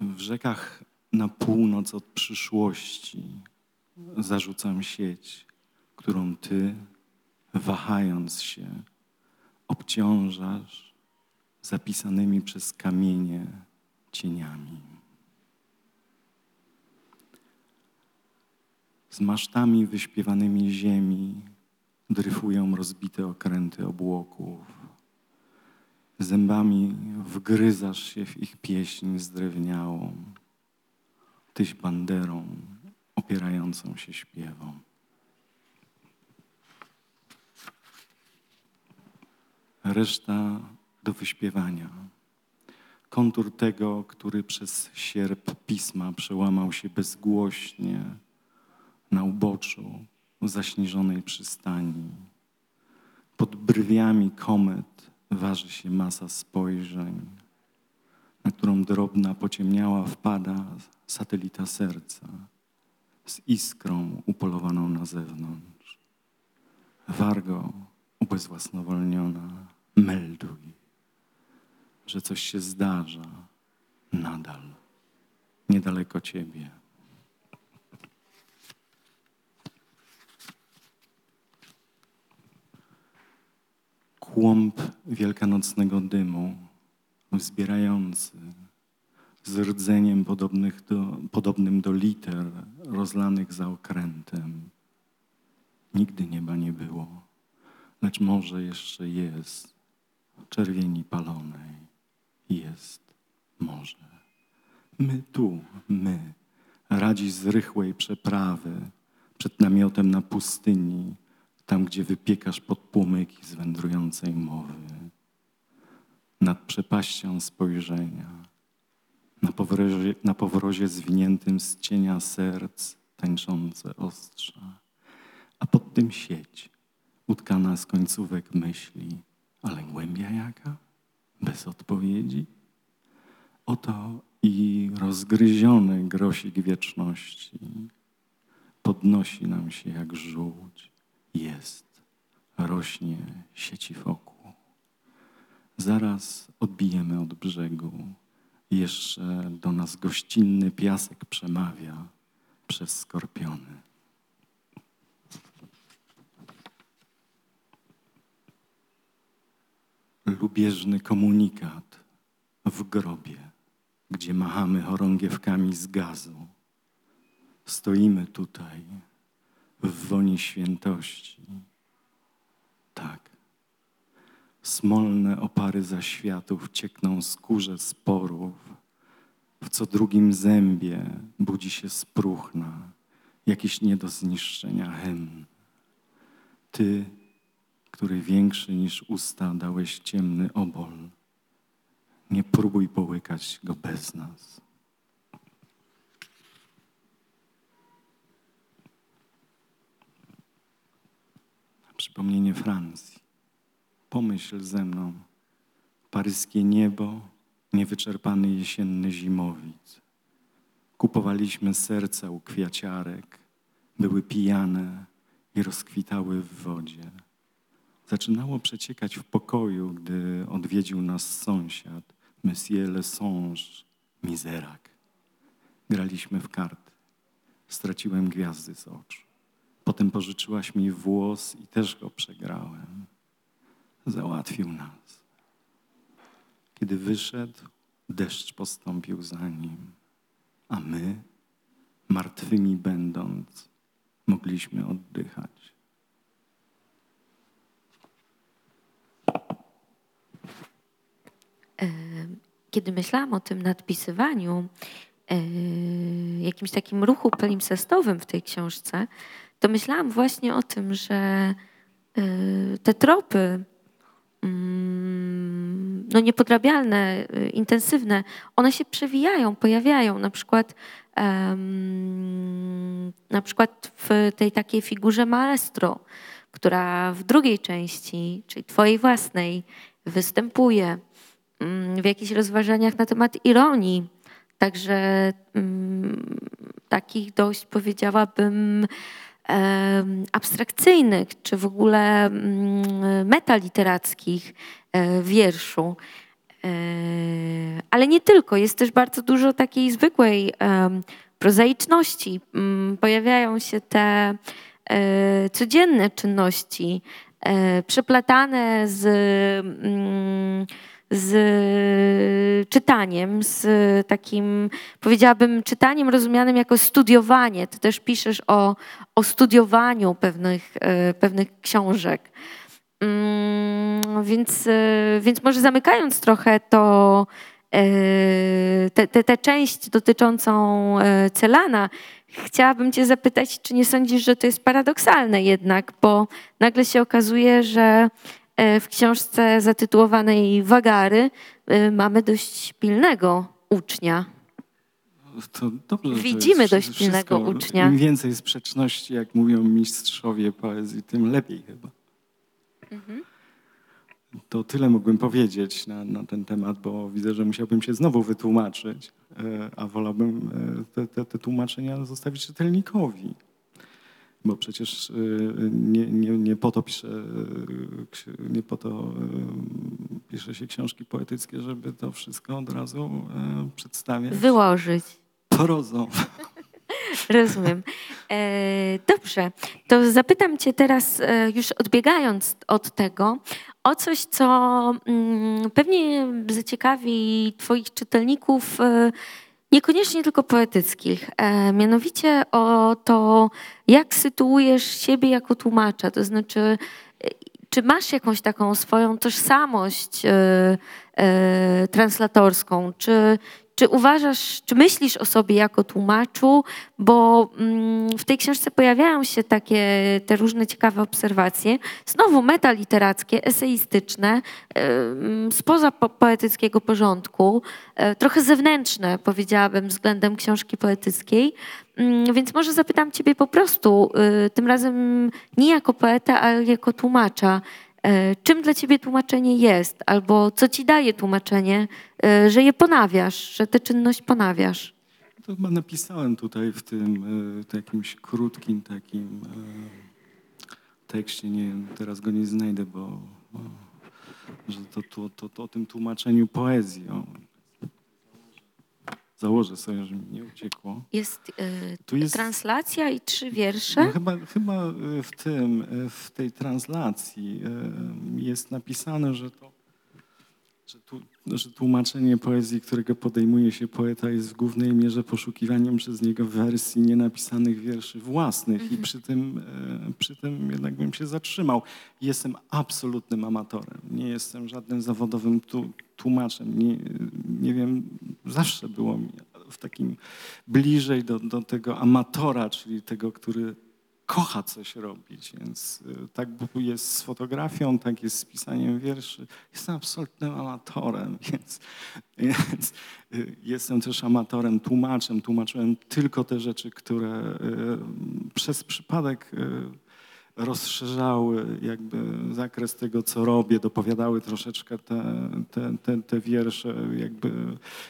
W rzekach na północ od przyszłości zarzucam sieć, którą Ty, wahając się, obciążasz zapisanymi przez kamienie cieniami. Z masztami wyśpiewanymi ziemi dryfują rozbite okręty obłoków. Zębami wgryzasz się w ich pieśń zdrewniałą. Tyś banderą opierającą się śpiewom. Reszta do wyśpiewania. Kontur tego, który przez sierp pisma przełamał się bezgłośnie na uboczu zaśnieżonej przystani. Pod brwiami komet waży się masa spojrzeń, na którą drobna, pociemniała wpada satelita serca z iskrą upolowaną na zewnątrz. Wargo, ubezwłasnowolniona, melduj, że coś się zdarza nadal, niedaleko ciebie. kłąb wielkanocnego dymu, wzbierający z rdzeniem podobnych do, podobnym do liter rozlanych za okrętem. Nigdy nieba nie było, lecz może jeszcze jest czerwieni palonej. Jest może. My tu, my, radzi z rychłej przeprawy przed namiotem na pustyni, tam gdzie wypiekasz pod płomyki z wędrującej mowy, nad przepaścią spojrzenia, na powrozie, na powrozie zwiniętym z cienia serc tańczące ostrza, a pod tym sieć utkana z końcówek myśli, ale głębia jaka? Bez odpowiedzi? Oto i rozgryziony grosik wieczności podnosi nam się jak żółć jest, rośnie, sieci wokół. Zaraz odbijemy od brzegu. Jeszcze do nas gościnny piasek przemawia przez skorpiony. Lubieżny komunikat w grobie, gdzie machamy chorągiewkami z gazu. Stoimy tutaj w woni świętości. Tak. Smolne opary zaświatów ciekną z kurze sporów. W co drugim zębie budzi się spruchna, jakiś nie do zniszczenia hymn. Ty, który większy niż usta dałeś ciemny obol, nie próbuj połykać go bez nas. przypomnienie Francji. Pomyśl ze mną, paryskie niebo, niewyczerpany jesienny zimowic. Kupowaliśmy serca u kwiaciarek, były pijane i rozkwitały w wodzie. Zaczynało przeciekać w pokoju, gdy odwiedził nas sąsiad, Monsieur Lesonge, mizerak. Graliśmy w karty. Straciłem gwiazdy z oczu. Potem pożyczyłaś mi włos i też go przegrałem. Załatwił nas. Kiedy wyszedł, deszcz postąpił za nim, a my, martwymi będąc, mogliśmy oddychać. Kiedy myślałam o tym nadpisywaniu, jakimś takim ruchu palimpsestowym w tej książce, to myślałam właśnie o tym, że te tropy no niepodrabialne, e, intensywne, one się przewijają, pojawiają. Na przykład, na przykład w tej takiej figurze maestro, która w drugiej części, czyli twojej własnej, występuje mm, w jakichś rozważaniach na temat ironii, także mm, takich dość powiedziałabym abstrakcyjnych, czy w ogóle mm, metaliterackich e, wierszu. E, Ale nie tylko, jest też bardzo dużo takiej zwykłej prozaiczności. Mm, Pojawiają się te e, codzienne czynności, przeplatane z, mm, z czytaniem, z takim, powiedziałabym, czytaniem rozumianym jako studiowanie. Ty też piszesz o, o studiowaniu pewnych, e, pewnych książek. Mm, Więc, e, więc może zamykając trochę to, tę te, tę część dotyczącą Celana, chciałabym Cię zapytać, czy nie sądzisz, że to jest paradoksalne jednak, bo nagle się okazuje, że w książce zatytułowanej Wagary e, mamy dość pilnego ucznia. To dobrze, Widzimy dość pilnego ucznia. Im więcej sprzeczności, jak mówią mistrzowie poezji, tym lepiej chyba. Mhm. To tyle mógłbym powiedzieć na, na ten temat, bo widzę, że musiałbym się znowu wytłumaczyć, e, a wolałbym e, te, te, te tłumaczenia zostawić czytelnikowi. Bo przecież e, nie, nie, nie po to pisze, ksi- nie po to e, pisze się książki poetyckie, żeby to wszystko od razu przedstawiać Wyłożyć. prozą. Rozumiem. E, dobrze, to zapytam Cię teraz, e, już odbiegając od tego, o coś, co mm, pewnie zaciekawi Twoich czytelników, e, niekoniecznie tylko poetyckich. E, mianowicie o to, jak sytuujesz siebie jako tłumacza, to znaczy, e, czy masz jakąś taką swoją tożsamość e, translatorską, czy, czy uważasz, czy myślisz o sobie jako tłumaczu, bo mm, w tej książce pojawiają się takie te różne ciekawe obserwacje, znowu metaliterackie, eseistyczne, em, spoza po- poetyckiego porządku, e, trochę zewnętrzne, powiedziałabym, względem książki poetyckiej. Mm, Więc może zapytam Ciebie po prostu, y, tym razem nie jako poeta, ale jako tłumacza. E, Czym dla Ciebie tłumaczenie jest, albo co Ci daje tłumaczenie, e, że je ponawiasz, że tę czynność ponawiasz? To chyba napisałem tutaj w tym e, jakimś krótkim takim tekście, nie wiem, teraz go nie znajdę, bo, bo że to, to, to, to o tym tłumaczeniu poezji. O. Założę sobie, że mi nie uciekło. Jest, e, Tu jest- translacja i trzy No wiersze. chyba, chyba e, w tym, e, w tej translacji e, jest napisane, że to że, tu, że tłumaczenie poezji, którego podejmuje się poeta, jest w głównej mierze poszukiwaniem przez niego wersji nienapisanych wierszy własnych i przy tym, e, przy tym jednak bym się zatrzymał. Jestem absolutnym amatorem. Nie jestem żadnym zawodowym tu, tłumaczem. Nie, nie wiem, zawsze było mi w takim bliżej do, do tego amatora, czyli tego, który kocha coś robić, więc y, tak jest z fotografią, tak jest z pisaniem wierszy. Jestem absolutnym amatorem, więc, więc y, jestem też amatorem, tłumaczem. Tłumaczyłem tylko te rzeczy, które y, przez przypadek rozszerzały jakby zakres tego, co robię, dopowiadały troszeczkę te, te, te, te wiersze, jakby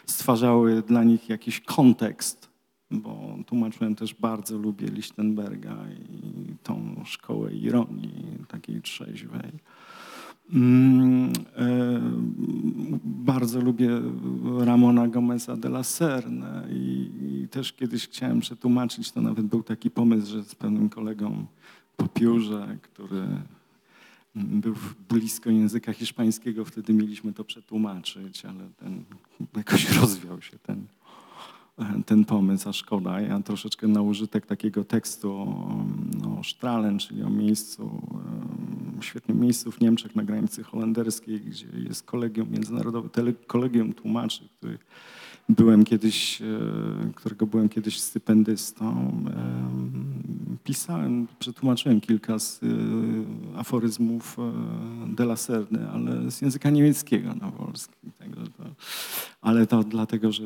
stwarzały dla nich jakiś kontekst bo tłumaczyłem też bardzo lubię Lichtenberga i tą szkołę ironii takiej trzeźwej. Mm, e, Bardzo lubię Ramona Gomeza de la Serne i, i i też kiedyś chciałem przetłumaczyć, to nawet był taki pomysł, że z pewnym kolegą po piórze, który był blisko języka hiszpańskiego, wtedy mieliśmy to przetłumaczyć, ale ten, jakoś rozwiał się ten, ten pomysł, a szkoda. Ja troszeczkę na użytek takiego tekstu o, o Strahlen, czyli o miejscu, świetnym miejscu w Niemczech na granicy holenderskiej, gdzie jest kolegium międzynarodowe, tele, kolegium tłumaczy, który byłem kiedyś, e, którego byłem kiedyś stypendystą. Em, Pisałem, przetłumaczyłem kilka z e, aforyzmów e, de la Serny, ale z języka niemieckiego na polski. To, ale to dlatego, że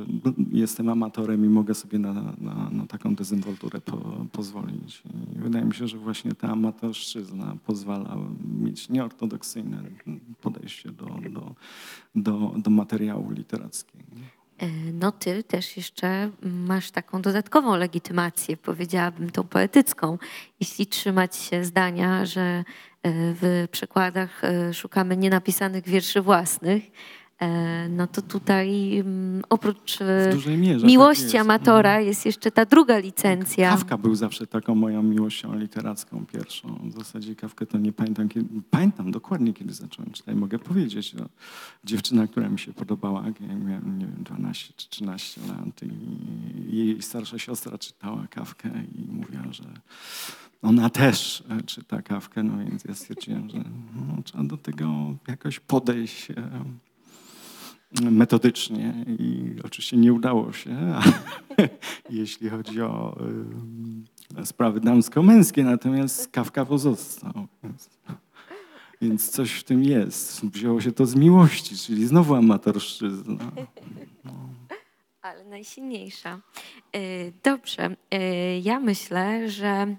jestem amatorem i mogę sobie na, na, na taką dezynwolturę po, pozwolić. I wydaje mi się, że właśnie ta amatorszczyzna pozwala mieć nieortodoksyjne podejście do, do, do, do materiału literackiego. E, No ty też jeszcze masz taką dodatkową legitymację, powiedziałabym tą poetycką, jeśli trzymać się zdania, że e, w przekładach e, szukamy nienapisanych wierszy własnych, no to tutaj mm, oprócz e, mierze. miłości tak amatora jest jeszcze ta druga licencja. Kawka był zawsze taką moją miłością literacką pierwszą. W zasadzie Kawkę to nie pamiętam, kiedy, pamiętam dokładnie, kiedy zacząłem czytać. Mogę powiedzieć, no, dziewczyna, która mi się podobała, ja miałem nie wiem, 12 czy 13 lat i jej starsza siostra czytała Kawkę i mówiła, że ona też e, czyta Kawkę, no więc ja stwierdziłem, że no, trzeba do tego jakoś podejść e, metodycznie i oczywiście nie udało się, jeśli chodzi o y, sprawy damsko-męskie, natomiast Kawka pozostał. Więc, coś w tym jest. Wzięło się to z miłości, czyli znowu amatorszczyzna. Ale najsilniejsza. E, Dobrze, e, ja myślę, że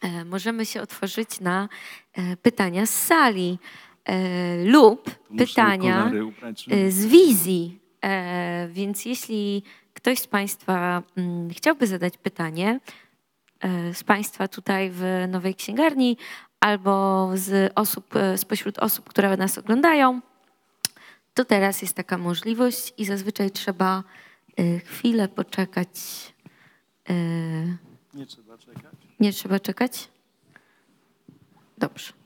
e, możemy się otworzyć na e, pytania z sali lub To muszę pytania e, z wizji. E, Więc jeśli ktoś z Państwa mm, chciałby zadać pytanie, e, z Państwa tutaj w Nowej Księgarni albo z osób, e, spośród osób, które nas oglądają, to teraz jest taka możliwość i zazwyczaj trzeba chwilę poczekać. Nie trzeba czekać. nie trzeba czekać? Dobrze.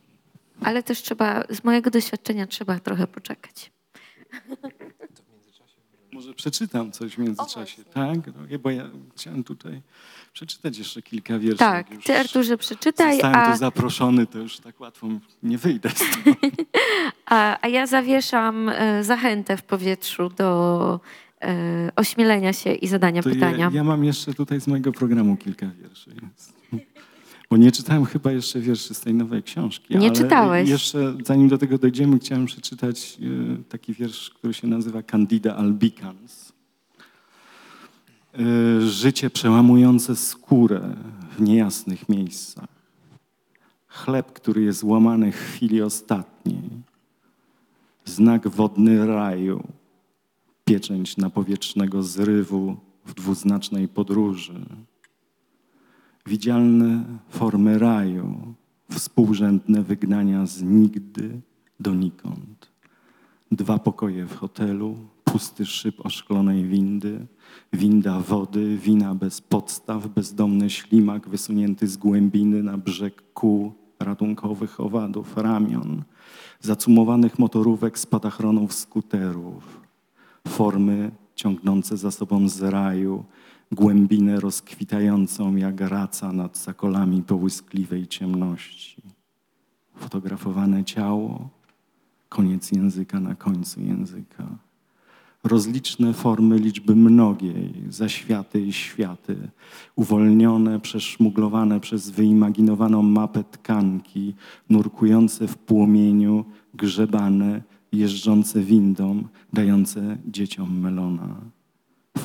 Ale też trzeba, z mojego doświadczenia trzeba trochę poczekać. Może przeczytam coś w międzyczasie, tak? No, Bo ja chciałem tutaj przeczytać jeszcze kilka wierszy. Tak, już ty Arturze przeczytaj, Zostałem a, tu zaproszony, to już tak łatwo nie wyjdę stąd. a, a ja zawieszam e, zachętę w powietrzu do e, ośmielenia się i zadania To pytania. Ja, ja mam jeszcze tutaj z mojego programu kilka wierszy. Więc. Bo nie czytałem chyba jeszcze wierszy z tej nowej książki. Nie ale czytałeś. Jeszcze zanim do tego dojdziemy, chciałem przeczytać e, taki wiersz, który się nazywa Candida albicans. E, Życie przełamujące skórę w niejasnych miejscach. Chleb, który jest łamany w chwili ostatniej. Znak wodny raju pieczęć napowietrznego zrywu w dwuznacznej podróży. Widzialne formy raju, współrzędne wygnania z nigdy donikąd. Dwa pokoje w hotelu, pusty szyb oszklonej windy, winda wody, wina bez podstaw, bezdomny ślimak wysunięty z głębiny na brzeg kół ratunkowych owadów, ramion, zacumowanych motorówek spadachronów skuterów, formy ciągnące za sobą z raju, głębinę rozkwitającą jak raca nad sakolami połyskliwej ciemności. Fotografowane ciało, koniec języka na końcu języka. Rozliczne formy liczby mnogiej, zaświaty i światy, uwolnione, przeszmuglowane przez wyimaginowaną mapę tkanki, nurkujące w płomieniu, grzebane, jeżdżące windą, dające dzieciom melona.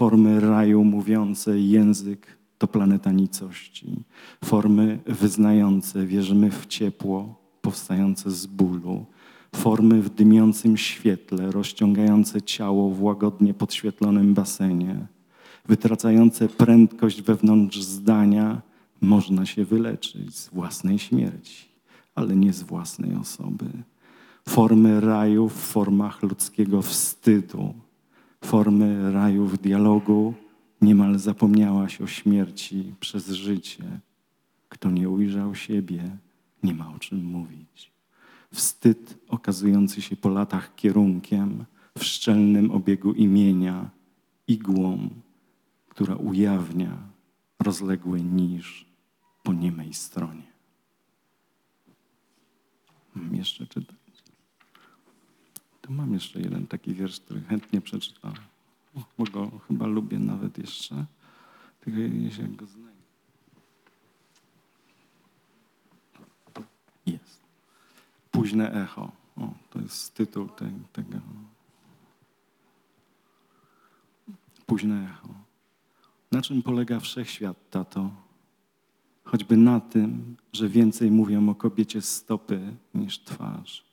Formy raju mówiące język to planeta nicości. Formy wyznające wierzymy w ciepło powstające z bólu. Formy w dymiącym świetle, rozciągające ciało w łagodnie podświetlonym basenie. Wytracające prędkość wewnątrz zdania, można się wyleczyć z własnej śmierci, ale nie z własnej osoby formy raju w formach ludzkiego wstydu, formy raju w dialogu niemal zapomniałaś o śmierci przez życie. Kto nie ujrzał siebie, nie ma o czym mówić. Wstyd okazujący się po latach kierunkiem w szczelnym obiegu imienia, igłą, która ujawnia rozległy niż po niemej stronie. Jeszcze czytać? Mam jeszcze jeden taki wiersz, który chętnie przeczytam, bo go chyba lubię nawet jeszcze. Tylko jeśli go znajdę. Jest. Późne echo. O, to jest tytuł te, tego. Późne echo. Na czym polega wszechświat, tato? Choćby na tym, że więcej mówią o kobiecie stopy niż twarz,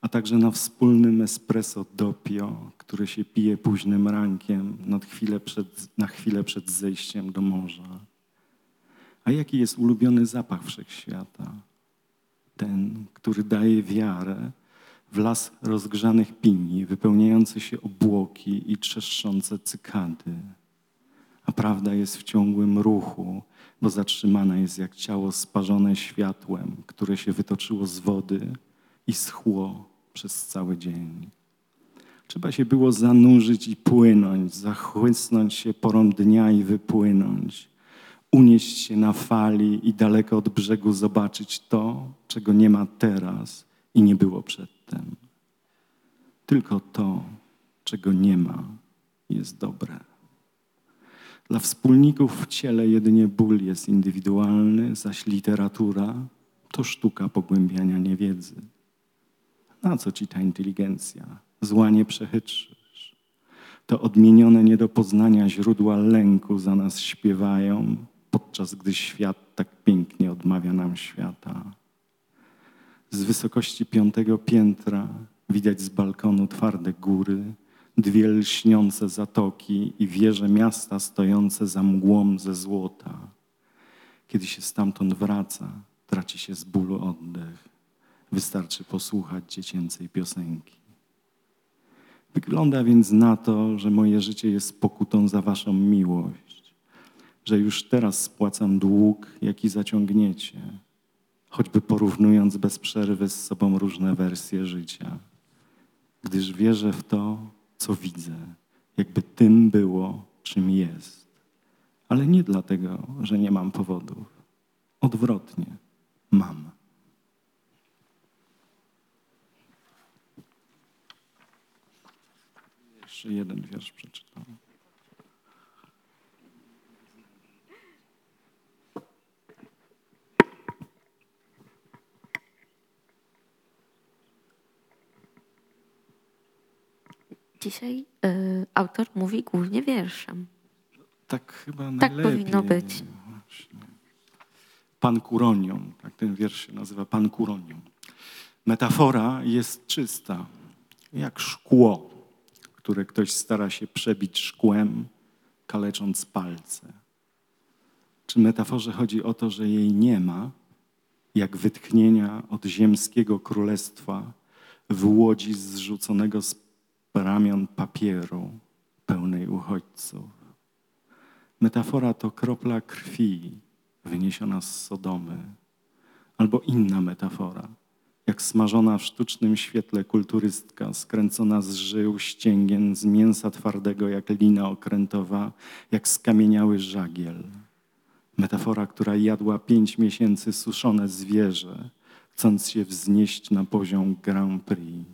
a także na wspólnym espresso doppio, które się pije późnym rankiem chwilę przed, na chwilę przed zejściem do morza. A jaki jest ulubiony zapach wszechświata? Ten, który daje wiarę w las rozgrzanych pini, wypełniające się obłoki i trzeszczące cykady. A prawda jest w ciągłym ruchu, bo zatrzymana jest jak ciało sparzone światłem, które się wytoczyło z wody i schło przez cały dzień. Trzeba się było zanurzyć i płynąć, zachłysnąć się porą dnia i wypłynąć, unieść się na fali i daleko od brzegu zobaczyć to, czego nie ma teraz i nie było przedtem. Tylko to, czego nie ma, jest dobre. Dla wspólników w ciele jedynie ból jest indywidualny, zaś literatura to sztuka pogłębiania niewiedzy. Na co ci ta inteligencja? Zła nie przechytrzysz. To odmienione nie do poznania źródła lęku za nas śpiewają, podczas gdy świat tak pięknie odmawia nam świata. Z wysokości piątego piętra widać z balkonu twarde góry, dwie lśniące zatoki i wieże miasta stojące za mgłą ze złota. Kiedy się stamtąd wraca, traci się z bólu oddech. Wystarczy posłuchać dziecięcej piosenki. Wygląda więc na to, że moje życie jest pokutą za waszą miłość, że już teraz spłacam dług, jaki zaciągniecie, choćby porównując bez przerwy z sobą różne wersje życia. Gdyż wierzę w to, co widzę, jakby tym było, czym jest. Ale nie dlatego, że nie mam powodów. Odwrotnie, mam. Jeszcze jeden wiersz przeczytam. Dzisiaj y, autor mówi głównie wierszem. Tak chyba Tak najlepiej. powinno być. Właśnie. Pan Kuronium, tak ten wiersz się nazywa Pan Kuronium. Metafora jest czysta, jak szkło, które ktoś stara się przebić szkłem, kalecząc palce. Czy metaforze chodzi o to, że jej nie ma, jak wytchnienia od ziemskiego królestwa w łodzi zrzuconego z ramion papieru pełnej uchodźców? Metafora to kropla krwi wyniesiona z Sodomy, albo inna metafora, jak smażona w sztucznym świetle kulturystka, skręcona z żył, ścięgien, z mięsa twardego jak lina okrętowa, jak skamieniały żagiel. Metafora, która jadła pięć miesięcy suszone zwierzę, chcąc się wznieść na poziom Grand Prix.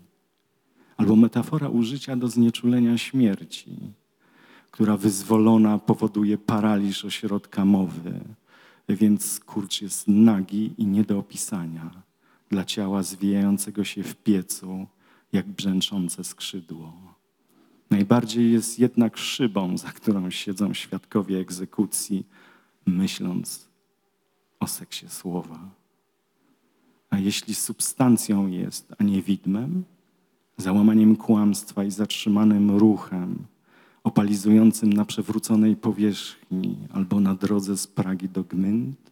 Albo metafora użycia do znieczulenia śmierci, która wyzwolona powoduje paraliż ośrodka mowy, więc skurcz jest nagi i nie do opisania dla ciała zwijającego się w piecu, jak brzęczące skrzydło. Najbardziej jest jednak szybą, za którą siedzą świadkowie egzekucji, myśląc o seksie słowa. A jeśli substancją jest, a nie widmem, załamaniem kłamstwa i zatrzymanym ruchem, opalizującym na przewróconej powierzchni albo na drodze z Pragi do Gmynd?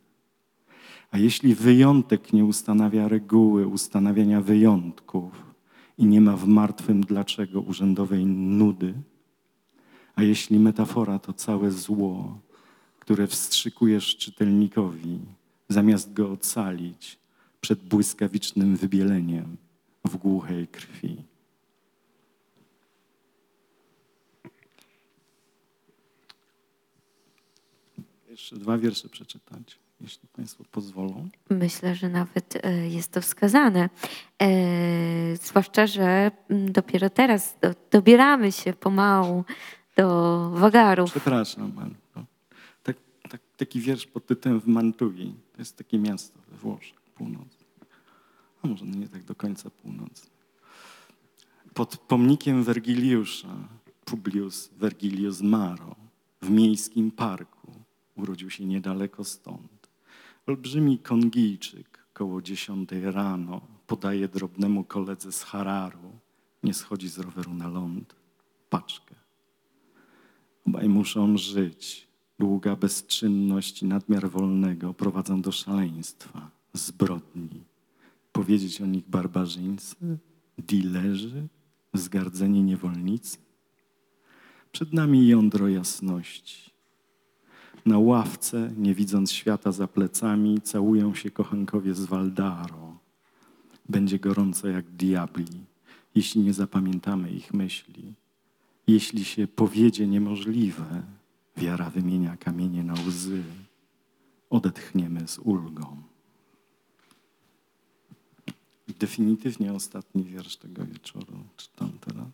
A jeśli wyjątek nie ustanawia reguły ustanawiania wyjątków i nie ma w martwym dlaczego urzędowej nudy? A jeśli metafora to całe zło, które wstrzykujesz czytelnikowi, zamiast go ocalić przed błyskawicznym wybieleniem w głuchej krwi. Jeszcze dwa wiersze przeczytać, jeśli Państwo pozwolą. Myślę, że nawet e, jest to wskazane. E, zwłaszcza, że dopiero teraz do, dobieramy się pomału do wagarów. Przepraszam bardzo. Tak, tak, taki wiersz pod tytułem W Mantui. To jest takie miasto we Włoszech, północne. A może nie tak do końca północne. Pod pomnikiem Wergiliusza, Publius Vergilius Maro, w miejskim parku, urodził się niedaleko stąd. Olbrzymi Kongijczyk koło dziesiątej rano podaje drobnemu koledze z Hararu, nie schodzi z roweru na ląd, paczkę. Obaj muszą żyć. Długa bezczynność i nadmiar wolnego prowadzą do szaleństwa, zbrodni. Powiedzieć o nich barbarzyńcy, dilerzy, zgardzeni niewolnicy. Przed nami jądro jasności. Na ławce, nie widząc świata za plecami, całują się kochankowie z Waldaro. Będzie gorąco jak diabli, jeśli nie zapamiętamy ich myśli. Jeśli się powiedzie niemożliwe, wiara wymienia kamienie na łzy, odetchniemy z ulgą. Definitywnie ostatni wiersz tego wieczoru czytam teraz.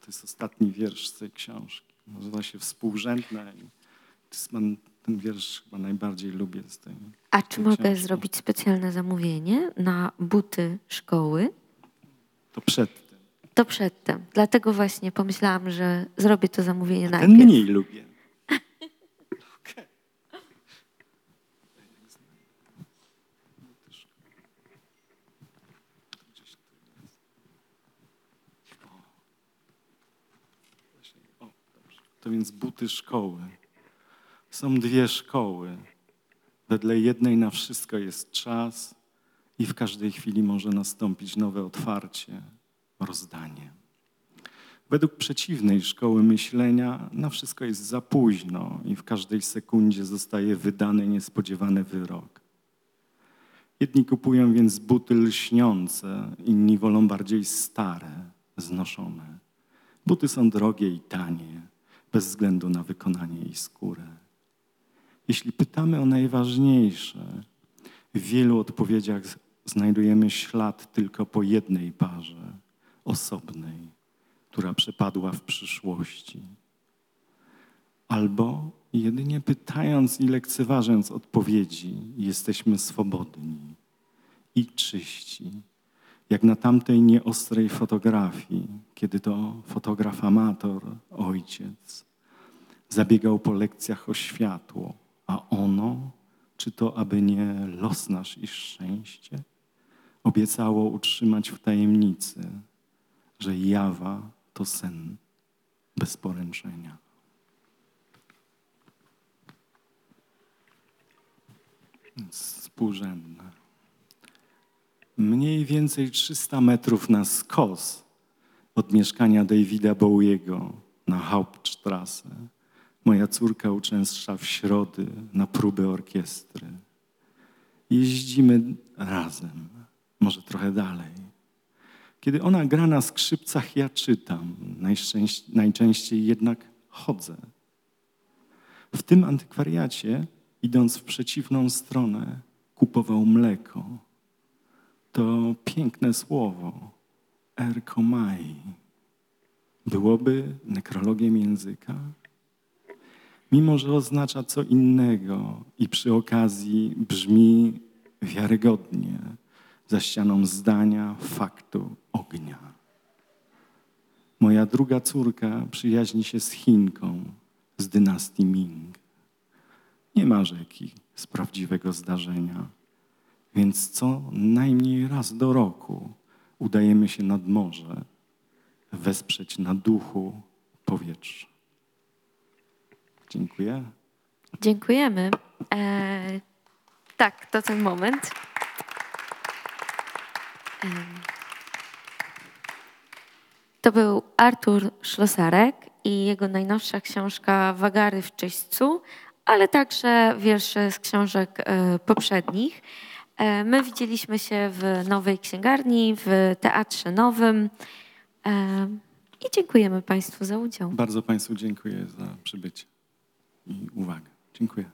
To jest ostatni wiersz z tej książki. Nazywa się Współrzędna i to jest, man- ten wiersz chyba najbardziej lubię z tej. A czy mogę książki. zrobić specjalne zamówienie na buty szkoły? To przed tym. To przedtem. Dlatego właśnie pomyślałam, że zrobię to zamówienie Ten najpierw. mniej lubię. To więc buty szkoły. Są dwie szkoły. Wedle jednej na wszystko jest czas i w każdej chwili może nastąpić nowe otwarcie, rozdanie. Według przeciwnej szkoły myślenia na wszystko jest za późno i w każdej sekundzie zostaje wydany niespodziewany wyrok. Jedni kupują więc buty lśniące, inni wolą bardziej stare, znoszone. Buty są drogie i tanie, bez względu na wykonanie i skórę. Jeśli pytamy o najważniejsze, w wielu odpowiedziach znajdujemy ślad tylko po jednej parze, osobnej, która przepadła w przyszłości. Albo jedynie pytając i lekceważąc odpowiedzi, jesteśmy swobodni i czyści, jak na tamtej nieostrej fotografii, kiedy to fotograf amator, ojciec, zabiegał po lekcjach o światło, a ono, czy to aby nie los nasz i szczęście, obiecało utrzymać w tajemnicy, że jawa to sen bez poręczenia. Współrzędne. Mniej więcej 300 metrów na skos od mieszkania Davida Bowiego na Hauptstrasse. Moja córka uczęszcza w środy na próbę orkiestry. Jeździmy razem, może trochę dalej. Kiedy ona gra na skrzypcach, ja czytam. Najczęściej jednak chodzę. W tym antykwariacie, idąc w przeciwną stronę, kupował mleko. To piękne słowo, erkomai. Byłoby nekrologiem języka? Mimo, że oznacza co innego i przy okazji brzmi wiarygodnie za ścianą zdania, faktu, ognia. Moja druga córka przyjaźni się z Chinką z dynastii Ming. Nie ma rzeki z prawdziwego zdarzenia, więc co najmniej raz do roku udajemy się nad morze, wesprzeć na duchu powietrze. Dziękuję. Dziękujemy. E, tak, to ten moment. To był Artur Szlosarek i jego najnowsza książka Wagary w czyśćcu, ale także wiersze z książek e, poprzednich. E, My widzieliśmy się w Nowej Księgarni, w Teatrze Nowym e, i dziękujemy Państwu za udział. Bardzo Państwu dziękuję za przybycie i uwagę. Dziękuję.